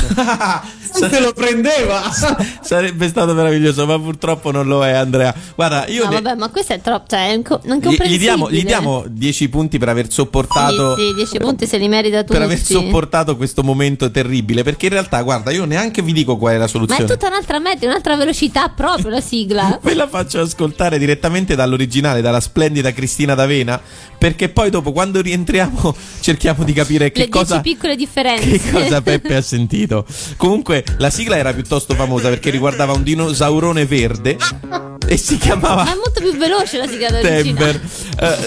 Se lo prendeva. Sarebbe stato meraviglioso, ma purtroppo non lo è, Andrea. Guarda, io No, ne- vabbè, ma questo è troppo. Cioè, è inco- gli, diamo, gli diamo 10 punti per aver sopportato. Sì, sì, 10 punti se li merita tutti. Per aver sopportato questo momento terribile, perché in realtà, guarda, io neanche vi dico qual è la Ma è soluzione. tutta un'altra meta, un'altra velocità proprio la sigla. Ve la faccio ascoltare direttamente dall'originale, dalla splendida Cristina D'Avena, perché poi dopo quando rientriamo cerchiamo di capire che Le 10 cosa piccole differenze. che cosa Peppe ha sentito. Comunque la sigla era piuttosto famosa perché riguardava un dinosaurone verde e si Ma chiamava è molto più veloce la sigla. Temper. Eh,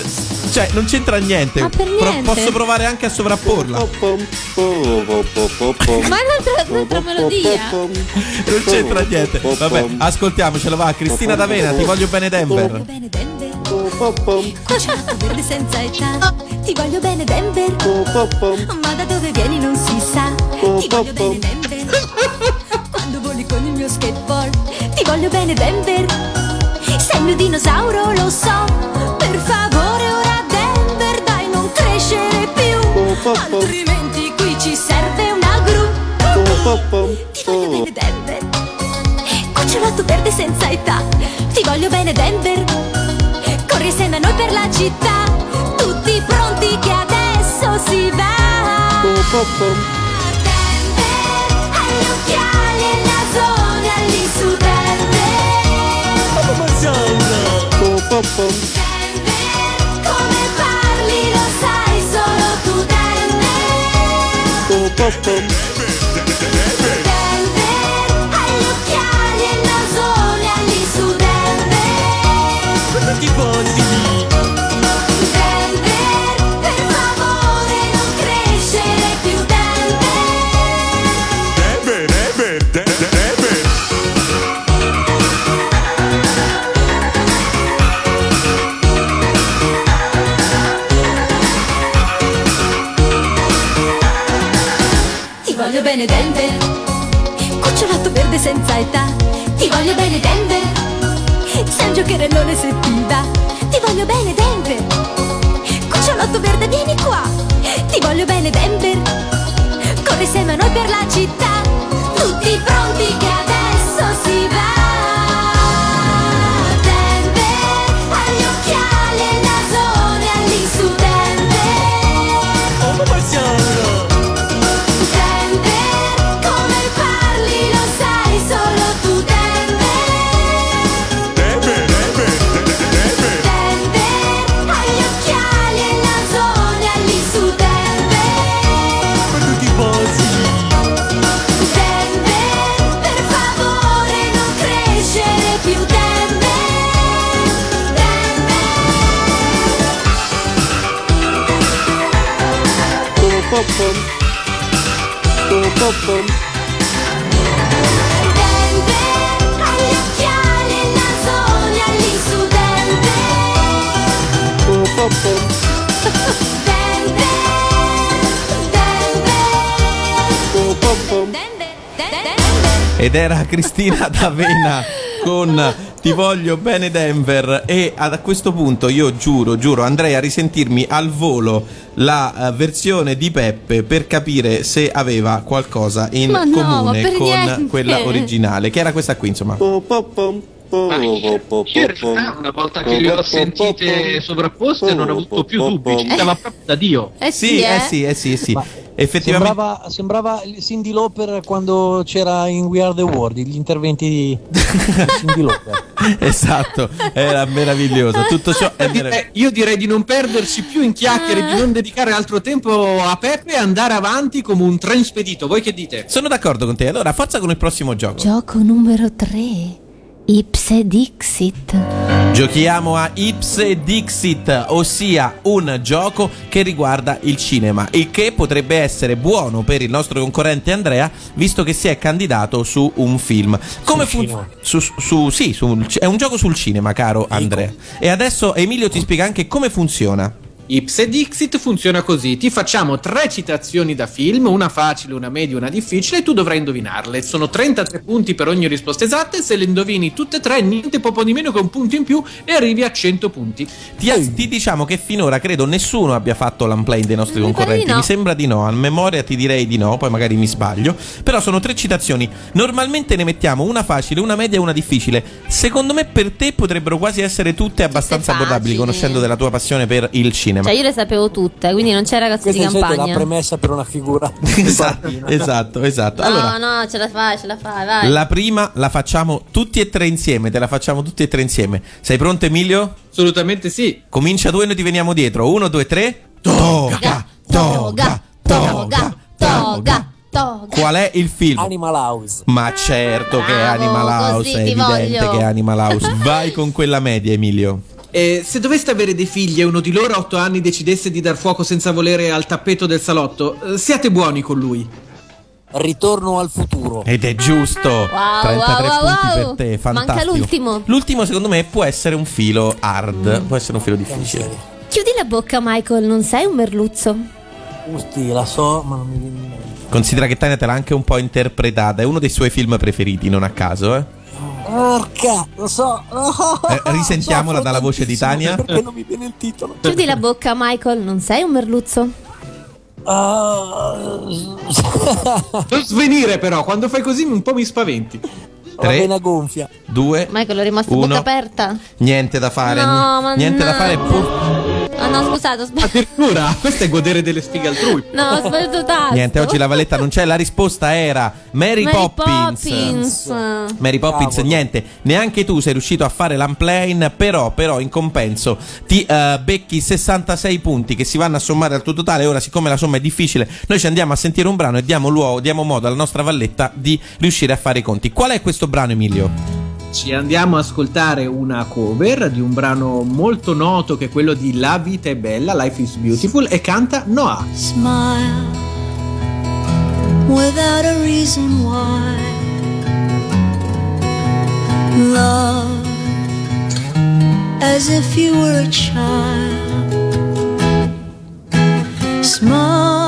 cioè, non c'entra niente. Ma per niente. posso provare anche a sovrapporla. Ma è un'altra, melodia. Non c'entra niente. Vabbè, ascoltiamocela, va. Cristina D'Avena, ti voglio bene Denver. bene Denver verde senza età Ti voglio bene Denver Ma da dove vieni non si sa Ti voglio bene Denver Quando voli con il mio skateboard Ti voglio bene Denver il mio dinosauro lo so Per favore ora Denver Dai non crescere più. Altrimenti qui ci serve una gru. Ti voglio bene Denver. Cucciolato verde senza età. Ti voglio bene Denver. Corri assieme a noi per la città. Tutti pronti che adesso si va. Denver Hai Denver Come parli lo sai solo tu Denver Denver Hai gli occhiali e il nasone lì su Denver Denver, età Ti voglio bene Denver. Sei un giocherellone se ti Ti voglio bene Denver. Cucciolotto verde vieni qua. Ti voglio bene Denver. Corri insieme a noi per la città. Tutti pronti che All'insù Ed era Cristina D'Avena con Ti voglio bene Denver e a questo punto io giuro, giuro andrei a risentirmi al volo la eh, versione di Peppe per capire se aveva qualcosa in Ma no, ma comune con niente. quella originale, che era questa qui insomma. Ma io, io in realtà una volta che le ho sentite sovrapposte non ho avuto più dubbi, ci stava proprio da Dio. Eh Sì, eh sì, eh sì, eh sì. Ma Effettivamente Sembrava, sembrava il Cindy Lauper quando c'era in We Are the World, gli interventi di Cindy Lauper. esatto, era meraviglioso. Tutto ciò è meraviglioso. Eh, io direi di non perderci più in chiacchiere, di non dedicare altro tempo a Peppe e andare avanti come un tren spedito. Voi che dite? Sono d'accordo con te. Allora, forza con il prossimo gioco. Gioco numero 3. Ipse Dixit. Giochiamo a Ipse Dixit, ossia un gioco che riguarda il cinema, il che potrebbe essere buono per il nostro concorrente Andrea, visto che si è candidato su un film. Come funziona? Su, su- sì, sul- è un gioco sul cinema, caro Andrea. E adesso Emilio ti spiega anche come funziona. Ipse Dixit funziona così: ti facciamo tre citazioni da film, una facile, una media, una difficile, e tu dovrai indovinarle. Sono 33 punti per ogni risposta esatta, e se le indovini tutte e tre, niente poco di meno che un punto in più, e arrivi a 100 punti. Ti, ti diciamo che finora credo nessuno abbia fatto l'unplane dei nostri Mi pare concorrenti. no. Mi sembra di no. A memoria ti direi di no, poi magari mi sbaglio. Però sono tre citazioni. Normalmente ne mettiamo una facile, una media e una difficile. Secondo me per te potrebbero quasi essere tutte abbastanza facili. abbordabili, conoscendo della tua passione per il cinema. Cioè io le sapevo tutte, quindi non c'è ragazzo di Questa è la campagna. premessa per una figura. esatto, esatto, esatto. No, Allora, no, ce la fai, ce la fai, vai. la prima la facciamo tutti e tre insieme. Te la facciamo tutti e tre insieme. Sei pronto, Emilio? Assolutamente sì. Comincia tu e noi ti veniamo dietro. Uno, due, tre. Toga, toga, toga, toga, toga. Qual è il film? Animal House. Ma certo che è Bravo, Animal House, è evidente voglio. che è Animal House. Vai con quella media, Emilio. E se doveste avere dei figli e uno di loro a 8 anni decidesse di dar fuoco senza volere al tappeto del salotto, eh, siate buoni con lui. Ritorno al futuro. Ed è giusto. Wow, 33 wow, punti wow. per te, Manca fantastico. l'ultimo. L'ultimo secondo me può essere un filo hard, può essere un filo difficile. Chiudi la bocca, Michael, non sei un merluzzo. Usti, la so, ma non mi viene in mente. Considera che Tania te l'ha anche un po' interpretata, è uno dei suoi film preferiti, non a caso, eh. Porca, lo so. Eh, risentiamola dalla voce di Tania. Perché non mi viene il titolo? Chiudi la bocca, Michael, non sei un merluzzo. Ah, Non svenire però, quando fai così un po' mi spaventi. la Tre. vena gonfia. Due, Michael, è rimasto Uno. bocca aperta. niente da fare. No, ma niente da no. fare. pur- no, scusate, ho sbagliato. Addirittura, questo è godere delle sfighe altrui. No, ho sbagliato tasto. Niente, oggi la valletta non c'è. La risposta era Mary, Mary Poppins. Poppins. Mary Poppins, Cavolo. niente, neanche tu sei riuscito a fare l'unplane, però, però in compenso ti eh, becchi 66 punti che si vanno a sommare al tuo totale. Ora, siccome la somma è difficile, noi ci andiamo a sentire un brano e diamo, luogo, diamo modo alla nostra valletta di riuscire a fare i conti. Qual è questo brano, Emilio? Ci andiamo a ascoltare una cover di un brano molto noto che è quello di La vita è bella, Life is Beautiful, e canta Noah. Smile without a reason why. Love as if you were a child. Smile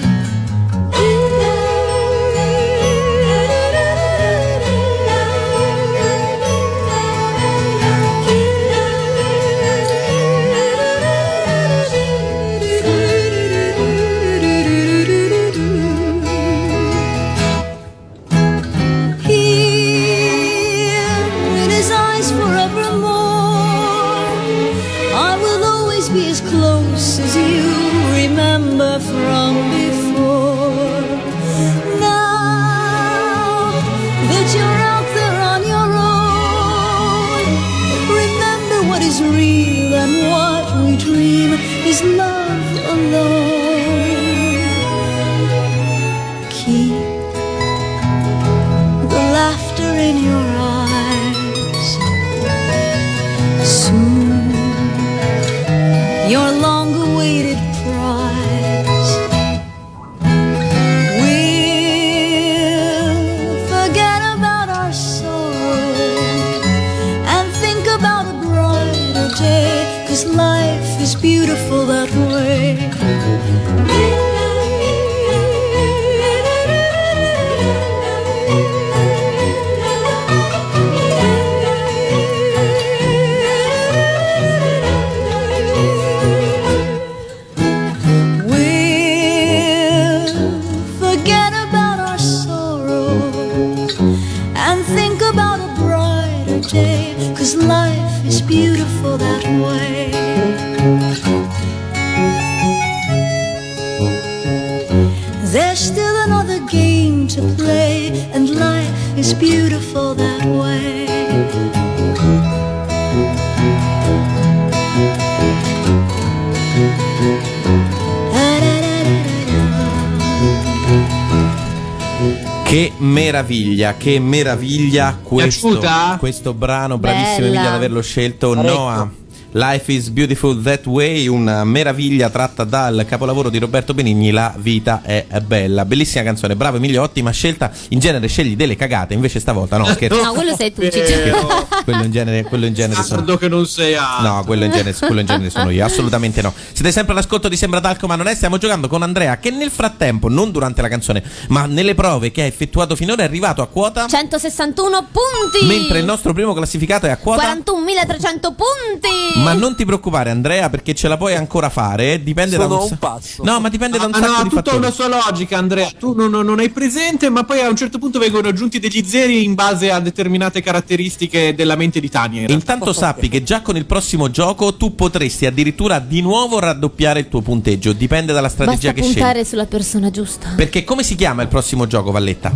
Meraviglia, che meraviglia questo, questo brano, bravissima. Emilia ad averlo scelto. Parecchio. Noah. Life is Beautiful That Way, una meraviglia tratta dal capolavoro di Roberto Benigni, La vita è bella. Bellissima canzone, bravo Emilio, ottima scelta. In genere scegli delle cagate, invece stavolta no, scherzo. No, quello sei tu. Ciccio. quello in genere, quello in genere sono Sardo che non sei altro. No, quello in, genere, quello in genere sono io, assolutamente no. Siete sempre all'ascolto di Sembra Talco, ma non è. Stiamo giocando con Andrea, che nel frattempo, non durante la canzone, ma nelle prove che ha effettuato finora, è arrivato a quota. 161 punti. Mentre il nostro primo classificato è a quota. 41.300 punti. Ma non ti preoccupare, Andrea, perché ce la puoi ancora fare. eh, Dipende da Sono un, un sa- pazzo. No, ma dipende da un Ah, sacco no, di tutta fattori. una sua logica, Andrea. Tu non, non- non hai presente, ma poi a un certo punto vengono aggiunti degli zeri in base a determinate caratteristiche della mente di Tania. in. Intanto sappi che già con il prossimo gioco tu potresti addirittura di nuovo raddoppiare il tuo punteggio. Dipende dalla strategia Basta che scegli. puntare sulla persona giusta. Perché come si chiama il prossimo gioco, Valletta?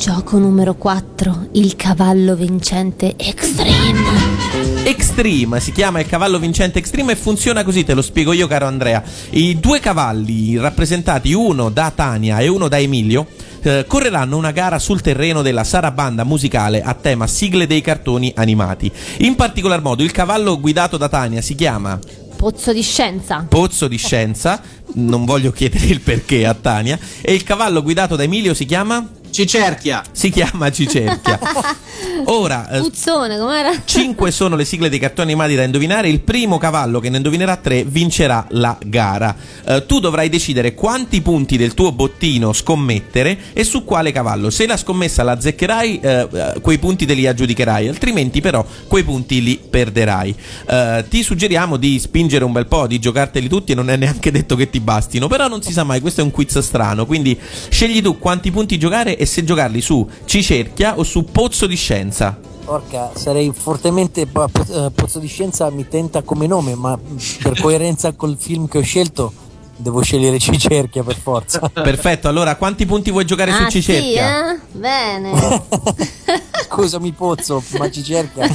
Gioco numero 4, il cavallo vincente Extreme. Extreme, si chiama il cavallo vincente Extreme e funziona così, te lo spiego io caro Andrea. I due cavalli rappresentati uno da Tania e uno da Emilio eh, correranno una gara sul terreno della sarabanda musicale a tema sigle dei cartoni animati. In particolar modo il cavallo guidato da Tania si chiama Pozzo di scienza. Pozzo di Scienza, non voglio chiedere il perché a Tania, e il cavallo guidato da Emilio si chiama? Cicerchia. Si chiama Cicerchia. Ora, eh, Puzzone, com'era? 5 sono le sigle dei cartoni animati da indovinare. Il primo cavallo che ne indovinerà 3 vincerà la gara. Eh, tu dovrai decidere quanti punti del tuo bottino scommettere e su quale cavallo. Se la scommessa la azzeccherai, eh, eh, quei punti te li aggiudicherai, altrimenti, però, quei punti li perderai. Eh, ti suggeriamo di spingere un bel po', di giocarteli tutti e non è neanche detto che ti bastino. Però non si sa mai, questo è un quiz strano. Quindi scegli tu quanti punti giocare e se giocarli su Cicerchia o su Pozzo di Scienza. Porca, sarei fortemente po- po- eh, Pozzo di Scienza mi tenta come nome, ma per coerenza col film che ho scelto devo scegliere Cicerchia per forza. Perfetto, allora quanti punti vuoi giocare su Ah, sì, Cicerchia? eh? Bene. Scusami Pozzo, ma Cicerchia.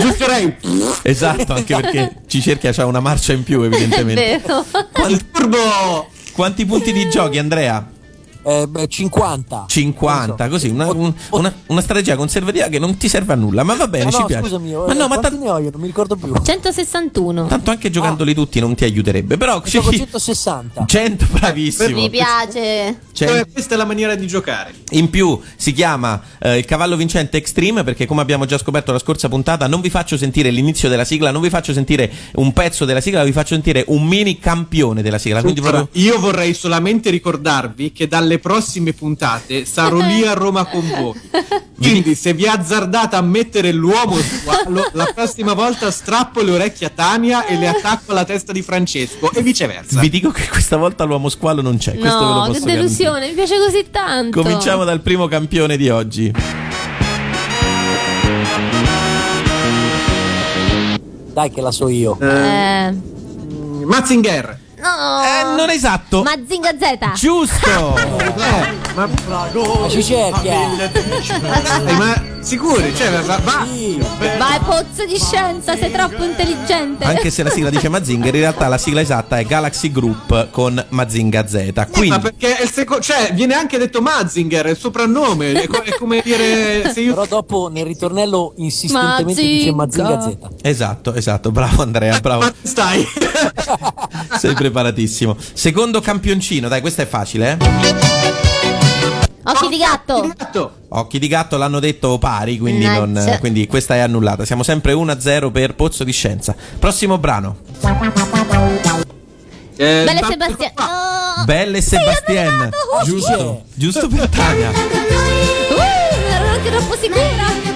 Giusterei. Esatto, anche perché Cicerchia c'ha una marcia in più, È evidentemente. vero. Quanti, Turbo. quanti punti di giochi, Andrea? Eh, beh, 50. 50, così, una, un- una- una strategia conservativa che non ti serve a nulla, ma va bene, Ma ci no, piace. scusami, ma eh, no, ma tan- ne ho io? Non mi ricordo più. 161. tanto anche giocandoli tutti non ti aiuterebbe, però gioco 160. 100 bravissimo. Mi piace. Cioè, questa è la maniera di giocare. In più si chiama eh, il cavallo vincente Extreme perché come abbiamo già scoperto la scorsa puntata non vi faccio sentire l'inizio della sigla, non vi faccio sentire un pezzo della sigla, vi faccio sentire un mini campione della sigla. Allora, proprio io vorrei solamente ricordarvi che dalle prossime puntate sarò lì a Roma con voi. Quindi, se vi azzardate a mettere l'uomo squalo, la prossima volta strappo le orecchie a Tania e le attacco alla testa di Francesco e viceversa. vi dico che questa volta l'uomo squalo non c'è, questo ve lo No, che delusione, mi piace così tanto. garantire. Cominciamo dal primo campione di oggi. Dai che la so io. Eh, Mazinger. No. Eh, non esatto. Mazinga Z. Giusto! Eh, ma, Ma ci cerchia. eh, ma sicuri? Cioè, va, va- Vai, pozzo di scienza, sei troppo intelligente. Anche se la sigla dice Mazinger, in realtà la sigla esatta è Galaxy Group con Mazinga Z. Eh, ma Quindi perché è il seco- cioè, viene anche detto Mazinger, è il soprannome. È, co- è come dire. Se io Però dopo nel ritornello insistentemente dice Mazinga. Mazinga Z. Esatto, esatto, bravo Andrea, bravo. Ma stai. Sei preparatissimo. Secondo campioncino, dai, questo è facile, eh? Occhi di gatto. Gatto. Occhi di gatto l'hanno detto pari, quindi, non- Mannaggia. quindi questa è annullata. Siamo sempre 1-0 per Pozzo di Scienza. Prossimo brano. Eh, Belle Sebastiano. Oh. Belle adorato. Giusto, giusto per Tania. Uh, ero anche troppo sicura.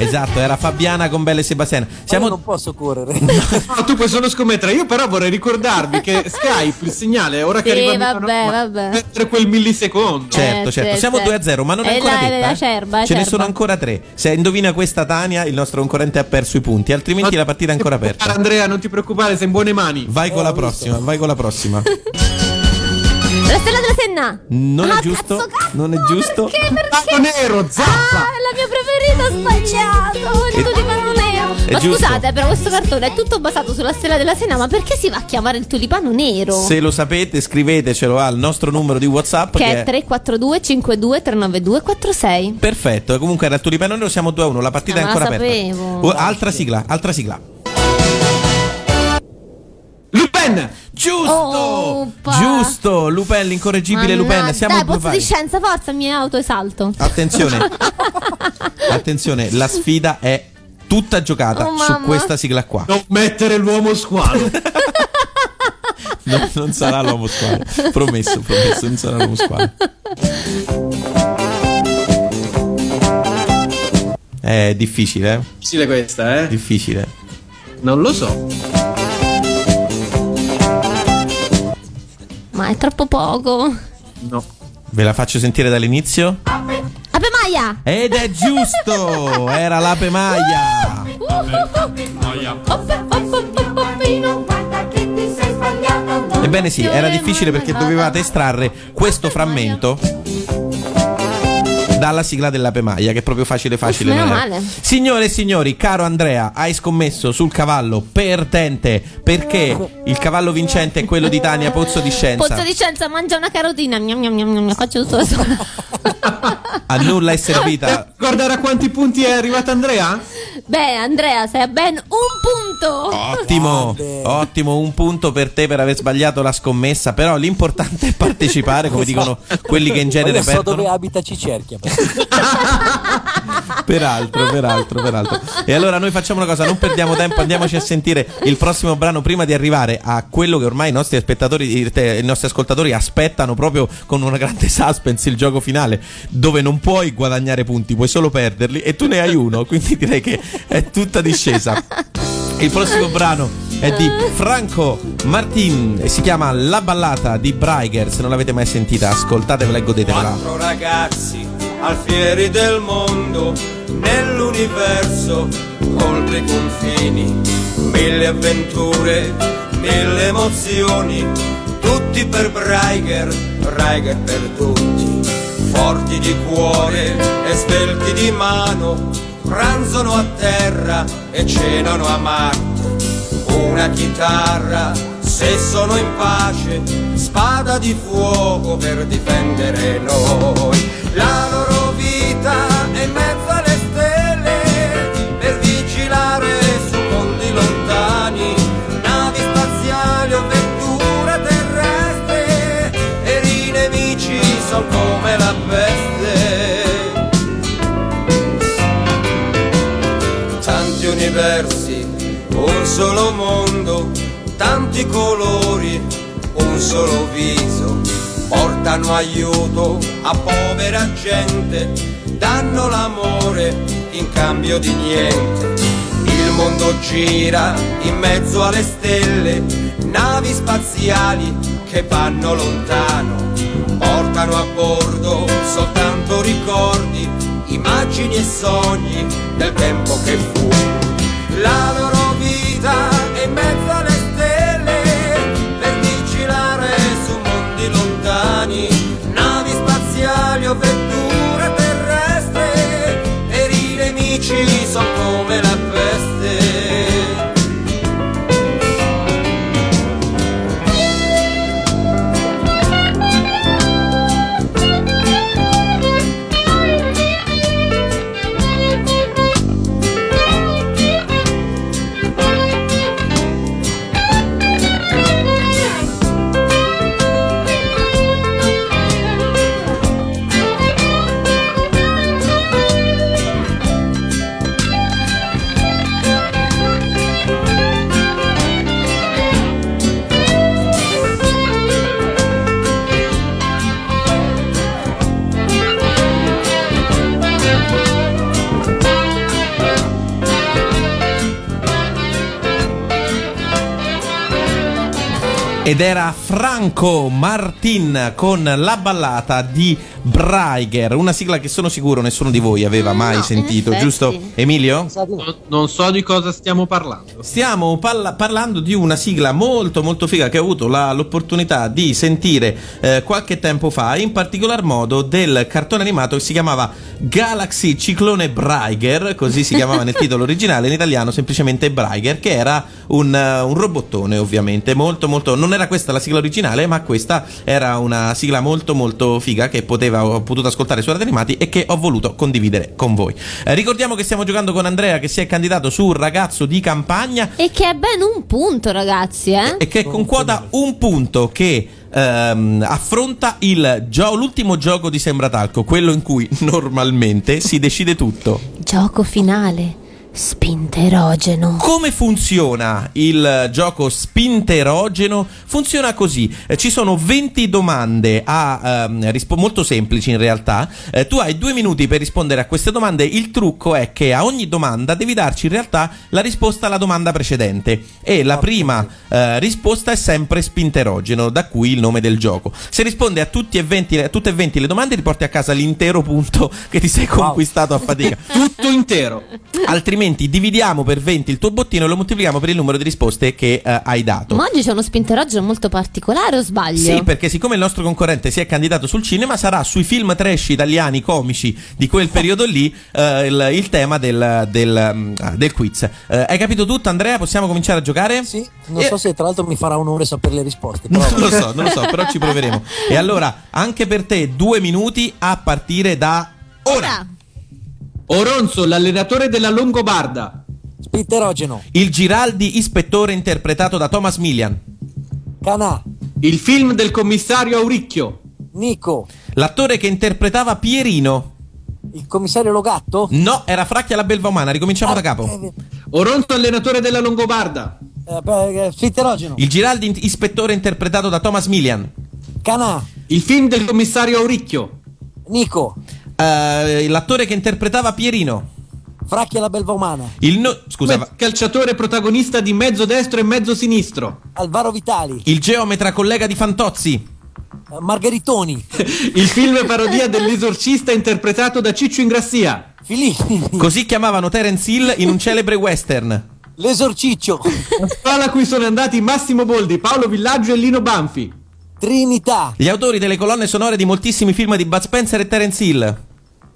Esatto, era Fabiana con Belle Sebastien. Ma io Siamo non posso correre. No, tu puoi solo scommettere. Io però vorrei ricordarvi che Skype, il segnale, ora che Sì, arriva vabbè, Milano, vabbè. mettere quel millisecondo. Certo, Eh, certo. sì, Siamo sì. 2-0, ma non è E ancora là, detta. la eh. cerba, Ce ne sono ancora tre. Se indovina questa Tania, il nostro concorrente ha perso i punti, altrimenti la partita è ancora aperta. Andrea, non ti preoccupare, sei in buone mani. Vai con la prossima, vai con la prossima. La stella della Senna. Non Ah, è giusto? cazzo, cazzo, Non è giusto? Perché? Perché? Nero, zappa. Ho sbagliato. Il tulipano nero. È Ma giusto. scusate, però questo cartone è tutto basato sulla stella della Senna, ma perché si va a chiamare il tulipano nero? Se lo sapete, scrivetecelo al nostro numero di WhatsApp Che che è è 342 52 392 46. Perfetto, comunque era il tulipano nero, siamo 2 a 1, la partita Ah, è ancora aperta. sapevo. Altra sigla, altra sigla. Lupin. Giusto! Oh, pa. Giusto! Lupin, l'incorreggibile Mannaggia. Lupin, siamo Dai, pozzo di scienza, forza, mi autoesalto. Attenzione. Attenzione, la sfida è tutta giocata Oh, su questa sigla qua. Non mettere l'uomo squalo. Non, non sarà l'uomo squalo. Promesso, promesso, non sarà l'uomo squalo. È difficile, eh? Difficile questa, eh? Difficile. Non lo so. Ma è troppo poco. No. Ve la faccio sentire dall'inizio? Ape Maia! Ed è giusto! Era l'ape Maia! Ebbene sì, era difficile perché dovevate estrarre questo frammento dalla sigla dell'ape Maia, che è proprio facile facile. è. male. Signore e signori, caro Andrea, hai scommesso sul cavallo perdente perché il cavallo vincente è quello di Tania Pozzo di Scienza. Pozzo di scienza, mangia una carotina. Gnam, gnam, gnam, gnam, faccio tutto da sola. A nulla è servita. Guardare a quanti punti è arrivato Andrea? Beh, Andrea, sei a ben un punto. Ottimo, ottimo, un punto per te per aver sbagliato la scommessa, però l'importante è partecipare, come dicono quelli che in genere io so perdono. dove abita Cicerchia. Peraltro, peraltro, peraltro. E allora noi facciamo una cosa, non perdiamo tempo, andiamoci a sentire il prossimo brano prima di arrivare a quello che ormai i nostri spettatori, i nostri ascoltatori aspettano proprio con una grande suspense, il gioco finale, dove non puoi guadagnare punti, puoi solo perderli e tu ne hai uno, quindi direi che è tutta discesa. Il prossimo brano è di Franco Martin e si chiama La ballata di Braiger, se non l'avete mai sentita, ascoltatevela e godetevela. Quattro ragazzi alfieri del mondo, nell'universo, oltre i confini, mille avventure, mille emozioni, tutti per Braiger, Braiger per tutti, forti di cuore e svelti di mano, pranzano a terra e cenano a Marte, una chitarra se sono in pace, spada di fuoco per difendere noi. La loro vita solo mondo, tanti colori, un solo viso, portano aiuto a povera gente, danno l'amore in cambio di niente. Il mondo gira in mezzo alle stelle, navi spaziali che vanno lontano, portano a bordo soltanto ricordi, immagini e sogni del tempo che fu. La loro vita Ed era Franco Martin con la ballata di Braiger, una sigla che sono sicuro nessuno di voi aveva mai No, sentito, giusto Emilio? Non, non so di cosa stiamo parlando. Stiamo parla- parlando di una sigla molto molto figa che ho avuto la- l'opportunità di sentire eh, qualche tempo fa, in particolar modo del cartone animato che si chiamava Galaxy Ciclone Braiger, così si chiamava nel titolo originale, in italiano semplicemente Braiger, che era un, eh, un robottone ovviamente, molto molto... Non era questa la sigla originale, ma questa era una sigla molto molto figa che poteva, ho potuto ascoltare su Radio Animati e che ho voluto condividere con voi. Eh, ricordiamo che stiamo giocando con Andrea che si è candidato su Ragazzo di Campagna E che è ben un punto, ragazzi, eh? e che con quota un punto che ehm, affronta il gio- l'ultimo gioco di Sembratalco, quello in cui normalmente si decide tutto. Gioco finale. Spinterogeno. Come funziona il gioco spinterogeno? Funziona così: Eh, ci sono 20 domande a, ehm, rispo- molto semplici in realtà. Eh, tu hai due minuti per rispondere a queste domande. Il trucco è che a ogni domanda devi darci in realtà la risposta alla domanda precedente. E la prima eh, risposta è sempre spinterogeno, da cui il nome del gioco. Se risponde a, tutti e 20 a tutte e 20 le domande, ti porti a casa l'intero punto che ti sei conquistato a fatica. Tutto intero. Altrimenti dividiamo per 20 il tuo bottino e lo moltiplichiamo per il numero di risposte che eh, hai dato. Ma oggi c'è uno spinterogeno molto particolare o sbaglio? Sì, perché siccome il nostro concorrente si è candidato sul cinema, sarà sui film trash italiani comici di quel periodo lì eh, il, il tema del, del, mm, ah, del quiz. Eh, hai capito tutto, Andrea? Possiamo cominciare a giocare? Sì, non so se tra l'altro mi farà onore sapere le risposte. Però Non lo so, non lo so, però ci proveremo. E allora, anche per te, due minuti a partire da ora. Oronzo, l'allenatore della Longobarda. Spinterogeno. Il Giraldi ispettore interpretato da Thomas Milian. Canà. Il film del commissario Auricchio. Nico. L'attore che interpretava Pierino. Il commissario Logatto? No, era Fracchia la belva umana. Ricominciamo da capo. Oronzo, allenatore della Longobarda. Eh, eh. Il Giraldi ispettore interpretato da Thomas Milian. Canà. Il film del commissario Auricchio. Nico. Eh, l'attore che interpretava Pierino. Fracchia la belva umana. Il no- scusa, Come calciatore protagonista di mezzo destro e mezzo sinistro. Alvaro Vitali. il geometra collega di Fantozzi. Eh, Margheritoni. Il film parodia dell'esorcista interpretato da Ciccio Ingrassia. Filippi. Così chiamavano Terence Hill in un celebre western. L'esorciccio. La scuola a cui sono andati Massimo Boldi, Paolo Villaggio e Lino Banfi. Trinità. Gli autori delle colonne sonore di moltissimi film di Bud Spencer e Terence Hill.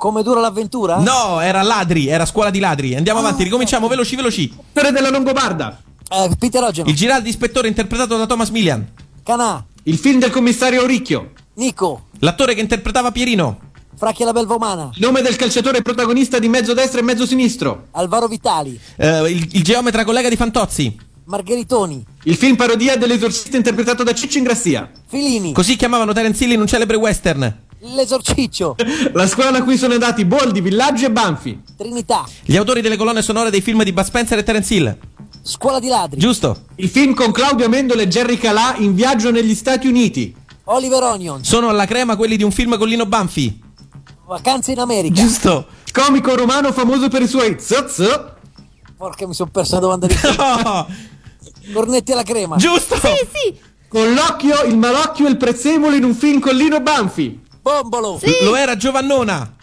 Come dura l'avventura? No, era ladri, era scuola di ladri. Andiamo avanti, ricominciamo veloci, veloci. L'attore della Longobarda. Eh, Peter Ogeno. Il Giraldi ispettore interpretato da Thomas Milian. Canà. Il film del commissario Ricchio. Nico. L'attore che interpretava Pierino. Fracchia la Belvomana. Il nome del calciatore protagonista di mezzo destro e mezzo sinistro. Alvaro Vitali. Eh, il, il geometra collega di Fantozzi. Margheritoni. Il film parodia dell'esorcista interpretato da Ciccio Ingrassia. Filini. Così chiamavano Terence Hill in un celebre western. L'esorciccio. La scuola a cui sono andati Boldi, Villaggio e Banfi. Trinità. Gli autori delle colonne sonore dei film di Bud Spencer e Terence Hill. Scuola di ladri. Giusto. Il film con Claudio Amendola e Jerry Calà in viaggio negli Stati Uniti. Oliver Onion. Sono alla crema quelli di un film con Lino Banfi. Vacanze in America. Giusto. Comico romano famoso per i suoi zozzo. Porca mi sono perso la domanda di No. Cornetti alla crema. Giusto. Sì, sì. Con l'occhio, il malocchio e il prezzemolo in un film con Lino Banfi. Bombolo. Lo era Giovannona.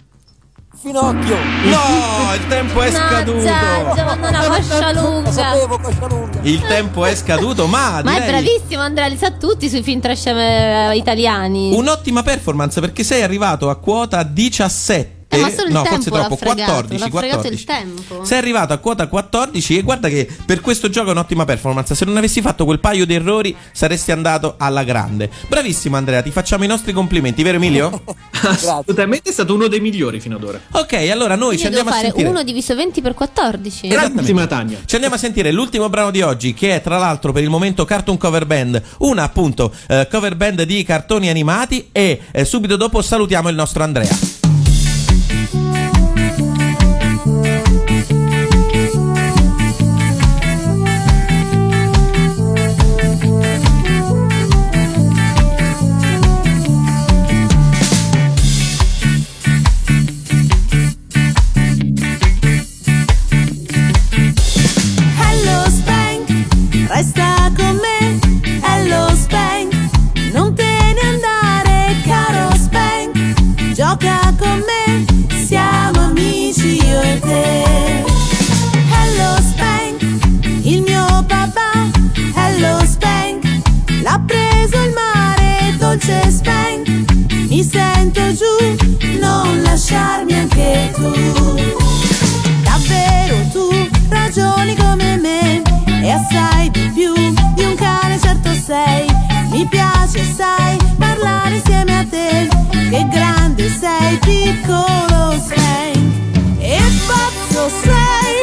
Finocchio. No, il tempo è scaduto. Mannaggia, Giovannona Coscia Lo Lunga. sapevo, coscia lunga. Il tempo è scaduto, ma, Ma è direi bravissimo Andrea, li sa tutti sui film trash eh, italiani. un'ottima performance perché sei arrivato a quota 17. Eh, ma solo il no, tempo forse troppo, fregato, 14, l'ha fregato 14. il tempo. Sei arrivato a quota 14 e guarda che per questo gioco è un'ottima performance. Se non avessi fatto quel paio di errori saresti andato alla grande. Bravissimo Andrea, ti facciamo i nostri complimenti, vero Emilio? Assolutamente è stato uno dei migliori fino ad ora. ok, allora noi ci Quindi andiamo devo a fare sentire. 1 diviso 20 per 14. Bravissima Tania. Ci andiamo a sentire l'ultimo brano di oggi, che è tra l'altro per il momento Cartoon Cover Band, una appunto eh, cover band di cartoni animati. E eh, subito dopo salutiamo il nostro Andrea. L'ha preso il mare, dolce Spank. Mi sento giù, non lasciarmi anche tu. Davvero tu ragioni come me e assai di più di un cane certo sei. Mi piace sai parlare insieme a te, che grande sei, piccolo sei. E pazzo sei,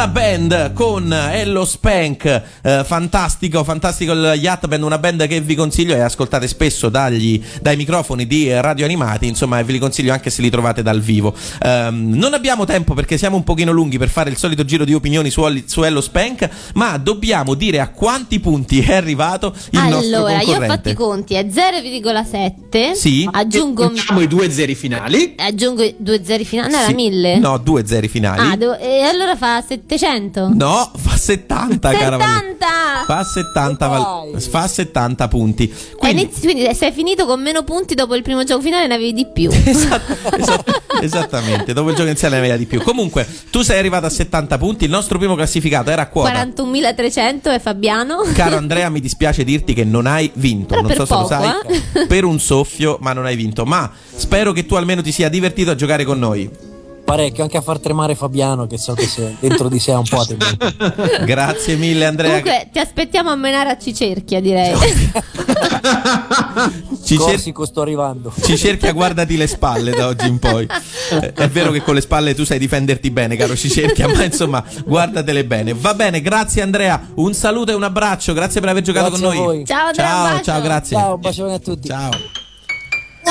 Yatta Band con Hello Spank, eh, fantastico, fantastico il Yatta Band, una band che vi consiglio e ascoltate spesso dagli, dai microfoni di eh, radio animati, insomma ve li consiglio anche se li trovate dal vivo. Ehm, non abbiamo tempo perché siamo un pochino lunghi per fare il solito giro di opinioni su, su Hello Spank, ma dobbiamo dire a quanti punti è arrivato il nostro Allora, io ho fatto i conti, è 0,7. Sì. Aggiungo, Contiamo i due zeri finali. aggiungo i due zeri finali. No, era Sì. 1000. No, due zeri finali. Ah, devo- e allora fa 700. No, fa 70, cara Valeria. 70! Fa 70, val- fa 70 punti. Eh, Quindi, inizi- quindi sei finito con meno punti dopo il primo gioco finale ne avevi di più. esattamente, dopo il gioco iniziale ne aveva di più. Comunque, tu sei arrivato a 70 punti. Il nostro primo classificato era a quota. 41.300 è Fabiano. Caro Andrea, mi dispiace dirti che non hai vinto. Però non so se lo poco, sai. eh. Per un soffio, ma non hai vinto. Ma spero che tu almeno ti sia divertito a giocare con noi. Parecchio, anche a far tremare Fabiano, che so che se- dentro di sé ha un po' a. Grazie mille, Andrea. Comunque ti aspettiamo a menare a Cicerchia, direi. Ci cer- Corsico sto arrivando. Ci cerchi a guardati le spalle da oggi in poi. È vero che con le spalle tu sai difenderti bene, caro ci cerchi, ma insomma, guardatele bene. Va bene, grazie Andrea. Un saluto e un abbraccio. Grazie per aver giocato Grazie con a noi. voi. Ciao, Andrea, ciao, ciao, grazie. Ciao, un bacione a tutti. Ciao.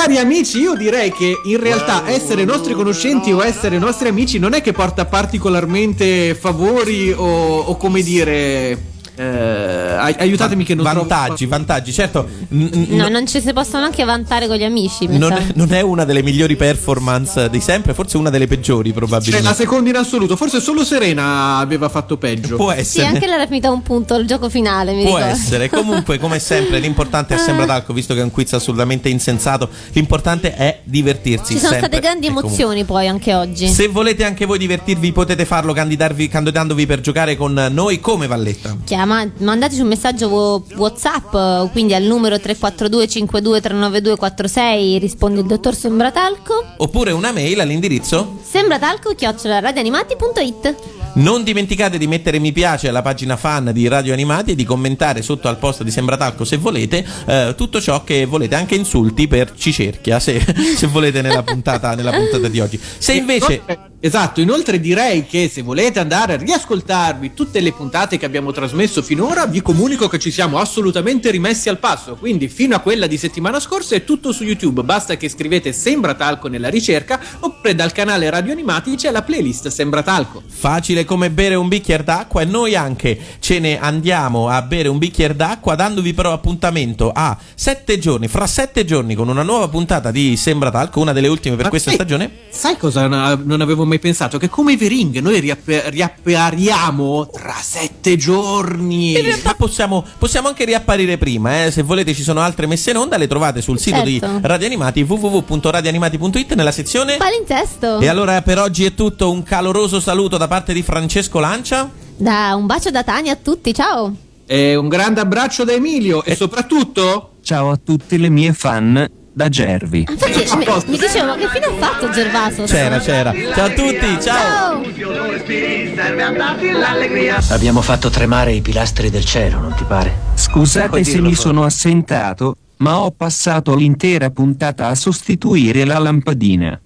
Cari amici, io direi che in realtà essere nostri conoscenti o essere nostri amici non è che porta particolarmente favori o, o come dire Eh, ai- aiutatemi che non Vantaggi, vantaggi, certo. n- n- No, non ci si possono anche vantare con gli amici. mi non, è, non è una delle migliori performance di sempre, forse una delle peggiori È la probabilmente. seconda in assoluto, forse solo Serena aveva fatto peggio. Può Sì, essere. anche l'era finita un punto al gioco finale, mi Può ricordo. essere, comunque come sempre l'importante è sembra talco, visto che è un quiz assolutamente insensato, l'importante è divertirsi. Ci sono sempre state grandi e comunque. emozioni poi anche oggi. Se volete anche voi divertirvi potete farlo candidarvi, candidandovi per giocare con noi come Valletta. Chiama, mandateci un messaggio wo- WhatsApp, quindi al numero 342 52 392 46 risponde il dottor Sembratalco. Oppure una mail all'indirizzo Sembratalco chiocciola radioanimati.it. Non dimenticate di mettere mi piace alla pagina fan di Radio Animati e di commentare sotto al post di Sembratalco se volete eh, tutto ciò che volete, anche insulti per Cicerchia se, se volete nella puntata, nella puntata di oggi. Se invece Esatto, inoltre direi che se volete andare a riascoltarvi tutte le puntate che abbiamo trasmesso finora, vi comunico che ci siamo assolutamente rimessi al passo, quindi fino a quella di settimana scorsa è tutto su YouTube, basta che scrivete Sembra Talco nella ricerca oppure dal canale Radio Animati c'è la playlist Sembra Talco. facile come bere un bicchiere d'acqua e noi anche ce ne andiamo a bere un bicchiere d'acqua dandovi però appuntamento a sette giorni, fra sette giorni con una nuova puntata di Sembra Talco, una delle ultime per Ma questa sì. stagione. Sai cosa non avevo mai pensato? Che come i Vering noi riapp- riappariamo tra sette giorni. In realtà possiamo, possiamo anche riapparire prima, eh. se volete ci sono altre messe in onda, le trovate sul sito di Certo. Radio Animati www.radioanimati.it nella sezione... Palinsesto. E allora per oggi è tutto, un caloroso saluto da parte di Francesco Lancia. Da un bacio da Tania a tutti, ciao. E un grande abbraccio da Emilio e soprattutto Ciao a tutte le mie fan, da Gervi. Infatti mi, mi dicevo, ma che fine ha fatto Gervaso? C'era, c'era. Ciao a tutti, ciao. Abbiamo fatto tremare i pilastri del cielo, non ti pare? Scusate Puoi se mi sono assentato, ma ho passato l'intera puntata a sostituire la lampadina.